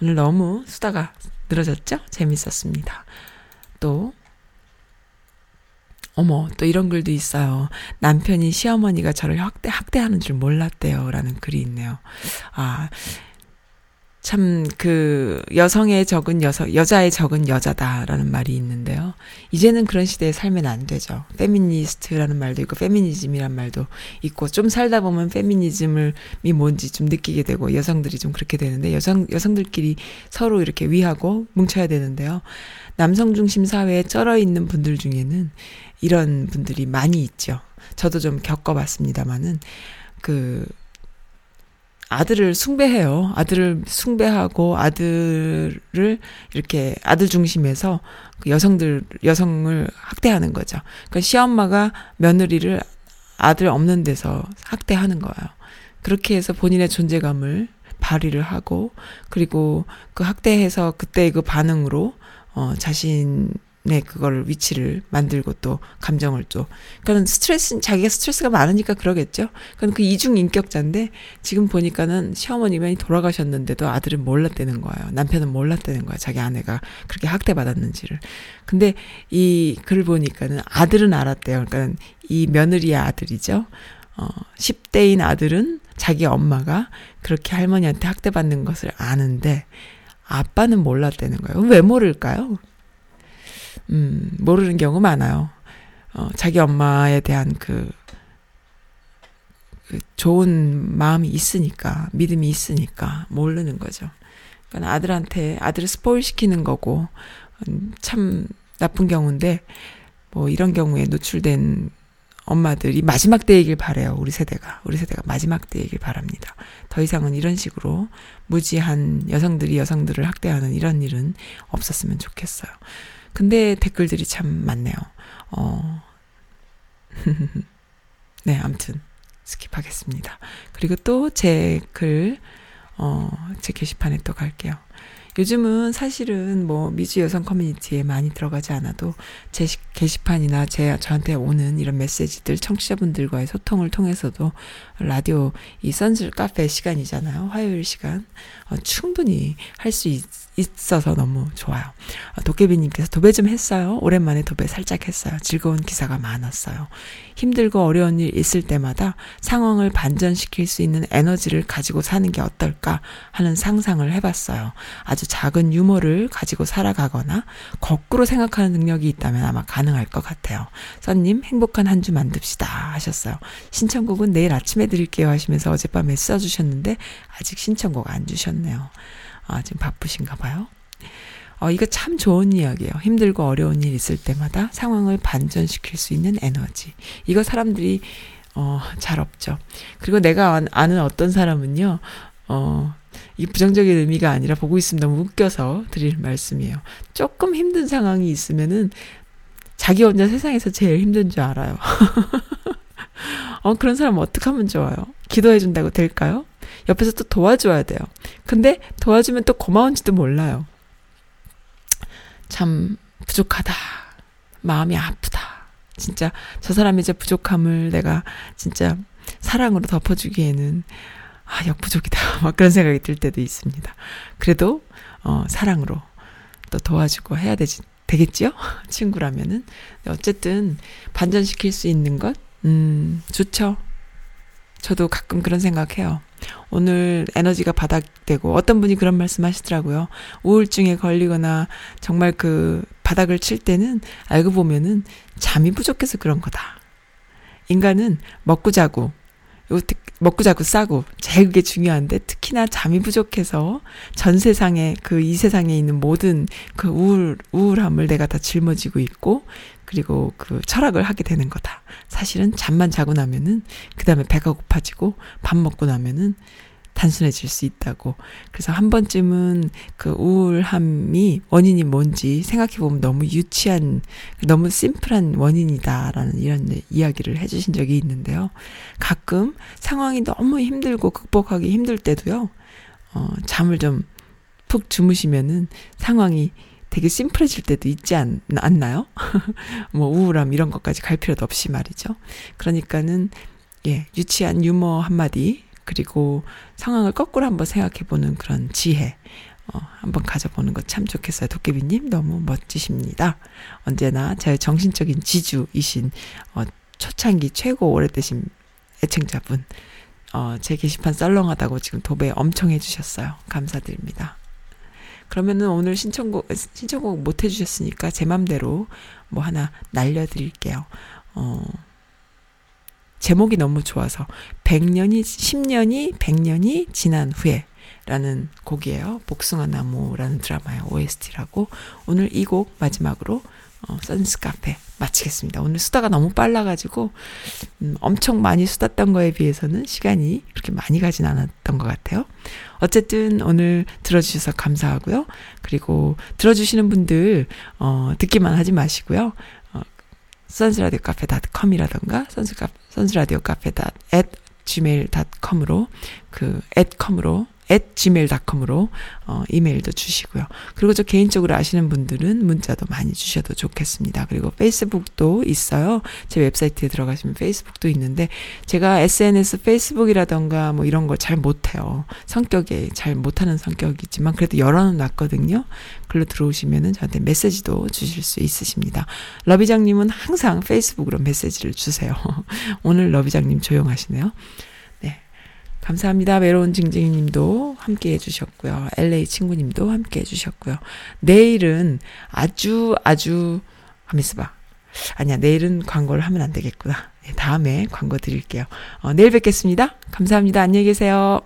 오늘 너무 수다가 늘어졌죠? 재밌었습니다. 또, 어머, 또 이런 글도 있어요. 남편이 시어머니가 저를 학대, 학대하는 줄 몰랐대요. 라는 글이 있네요. 아, 참 그 여성의 적은 여성, 여자의 적은 여자다라는 말이 있는데요. 이제는 그런 시대에 살면 안 되죠. 페미니스트라는 말도 있고 페미니즘이란 말도 있고 좀 살다 보면 페미니즘이 뭔지 좀 느끼게 되고 여성들이 좀 그렇게 되는데 여성 여성들끼리 서로 이렇게 위하고 뭉쳐야 되는데요. 남성 중심 사회에 쩔어 있는 분들 중에는 이런 분들이 많이 있죠. 저도 좀 겪어봤습니다만은 그 아들을 숭배해요. 아들을 숭배하고 아들을 이렇게 아들 중심에서 그 여성들 여성을 학대하는 거죠. 그러니까 시엄마가 며느리를 아들 없는 데서 학대하는 거예요. 그렇게 해서 본인의 존재감을 발휘를 하고 그리고 그 학대해서 그때 그 반응으로 어 자신의 네, 그걸 위치를 만들고 또 감정을 또. 그러니까 스트레스, 자기가 스트레스가 많으니까 그러겠죠. 그건 그 이중 인격자인데 지금 보니까는 시어머니만이 돌아가셨는데도 아들은 몰랐다는 거예요. 남편은 몰랐다는 거예요. 자기 아내가 그렇게 학대받았는지를. 근데 이 글 보니까는 아들은 알았대요. 그러니까 이 며느리의 아들이죠. 어, 10대인 아들은 자기 엄마가 그렇게 할머니한테 학대받는 것을 아는데 아빠는 몰랐다는 거예요. 왜 모를까요? 음, 모르는 경우 많아요. 어, 자기 엄마에 대한 그, 그 좋은 마음이 있으니까, 믿음이 있으니까 모르는 거죠. 그러니까 아들한테, 아들을 스포일 시키는 거고, 음, 참 나쁜 경우인데, 뭐 이런 경우에 노출된 엄마들이 마지막 때이길 바래요. 우리 세대가. 우리 세대가 마지막 때이길 바랍니다. 더 이상은 이런 식으로 무지한 여성들이 여성들을 학대하는 이런 일은 없었으면 좋겠어요. 근데 댓글들이 참 많네요. 어. 네, 아무튼 스킵하겠습니다. 그리고 또 제 글, 어, 제 게시판에 또 갈게요. 요즘은 사실은 뭐 미주 여성 커뮤니티에 많이 들어가지 않아도 제 게시판이나 제 저한테 오는 이런 메시지들 청취자분들과의 소통을 통해서도 라디오 이 선즈 카페 시간이잖아요. 화요일 시간 어, 충분히 할 수 있 어서 너무 좋아요. 어, 도깨비님께서 도배 좀 했어요. 오랜만에 도배 살짝 했어요. 즐거운 기사가 많았어요. 힘들고 어려운 일 있을 때마다 상황을 반전시킬 수 있는 에너지를 가지고 사는 게 어떨까 하는 상상을 해봤어요. 아주 작은 유머를 가지고 살아가거나 거꾸로 생각하는 능력이 있다면 아마 가능할 것 같아요. 써님 행복한 한 주 만듭시다 하셨어요. 신청곡은 내일 아침에 드릴게요 하시면서 어젯밤에 써주셨는데 아직 신청곡 안 주셨네요. 아, 지금 바쁘신가 봐요. 어, 이거 참 좋은 이야기예요. 힘들고 어려운 일 있을 때마다 상황을 반전시킬 수 있는 에너지. 이거 사람들이 어, 잘 없죠. 그리고 내가 아는 어떤 사람은요. 어, 이 부정적인 의미가 아니라 보고 있으면 너무 웃겨서 드릴 말씀이에요. 조금 힘든 상황이 있으면은 자기 혼자 세상에서 제일 힘든 줄 알아요. 어, 그런 사람 어떻게 하면 좋아요? 기도해 준다고 될까요? 옆에서 또 도와줘야 돼요. 근데 도와주면 또 고마운지도 몰라요. 참 부족하다. 마음이 아프다. 진짜 저 사람의 제 부족함을 내가 진짜 사랑으로 덮어주기에는 아, 역부족이다. 막 그런 생각이 들 때도 있습니다. 그래도, 어, 사랑으로 또 도와주고 해야 되지, 되겠지요? 친구라면은. 어쨌든, 반전시킬 수 있는 것, 음, 좋죠. 저도 가끔 그런 생각해요. 오늘 에너지가 바닥되고 어떤 분이 그런 말씀 하시더라고요. 우울증에 걸리거나 정말 그 바닥을 칠 때는 알고 보면은 잠이 부족해서 그런 거다. 인간은 먹고 자고 요 먹고 자고 싸고 제일 그게 중요한데 특히나 잠이 부족해서 전 세상에 그 이 세상에 있는 모든 그 우울 우울함을 내가 다 짊어지고 있고 그리고 그 철학을 하게 되는 거다. 사실은 잠만 자고 나면은 그 다음에 배가 고파지고 밥 먹고 나면은 단순해질 수 있다고. 그래서 한 번쯤은 그 우울함이 원인이 뭔지 생각해 보면 너무 유치한, 너무 심플한 원인이다라는 이런 이야기를 해주신 적이 있는데요. 가끔 상황이 너무 힘들고 극복하기 힘들 때도요, 어, 잠을 좀 푹 주무시면은 상황이 되게 심플해질 때도 있지 않, 않나요? 뭐 우울함 이런 것까지 갈 필요도 없이 말이죠. 그러니까는 예, 유치한 유머 한마디 그리고 상황을 거꾸로 한번 생각해 보는 그런 지혜 어, 한번 가져보는 것 참 좋겠어요. 도깨비님 너무 멋지십니다. 언제나 제 정신적인 지주이신 어, 초창기 최고 오래되신 애청자분 어, 제 게시판 썰렁하다고 지금 도배 엄청 해주셨어요. 감사드립니다. 그러면은 오늘 신청곡 신청곡 못 해주셨으니까 제 맘대로 뭐 하나 날려드릴게요. 어. 제목이 너무 좋아서 100년이 10년이 100년이 지난 후에 라는 곡이에요. 복숭아 나무라는 드라마의 OST라고 오늘 이 곡 마지막으로 어, 선스 카페 마치겠습니다. 오늘 수다가 너무 빨라가지고 음, 엄청 많이 수다던 거에 비해서는 시간이 그렇게 많이 가진 않았던 것 같아요. 어쨌든 오늘 들어주셔서 감사하고요. 그리고 들어주시는 분들 어, 듣기만 하지 마시고요. 선스라디오 카페.com이라던가 선스라디오 카페 at gmail.com으로 그 atcom으로 at gmail.com으로 어, 이메일도 주시고요. 그리고 저 개인적으로 아시는 분들은 문자도 많이 주셔도 좋겠습니다. 그리고 페이스북도 있어요. 제 웹사이트에 들어가시면 페이스북도 있는데 제가 SNS 페이스북이라던가 뭐 이런 걸 잘 못해요. 성격이 잘 못하는 성격이지만 그래도 열어는 놨거든요. 글로 들어오시면은 저한테 메시지도 주실 수 있으십니다. 러비장님은 항상 페이스북으로 메시지를 주세요. 오늘 러비장님 조용하시네요. 네. 감사합니다. 외로운 징징이 님도 함께 해주셨고요. LA 친구님도 함께 해주셨고요. 내일은 아주 아주 있어봐. 아니야 내일은 광고를 하면 안 되겠구나. 네, 다음에 광고 드릴게요. 어, 내일 뵙겠습니다. 감사합니다. 안녕히 계세요.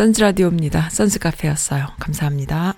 선즈 라디오입니다. 선즈 카페였어요. 감사합니다.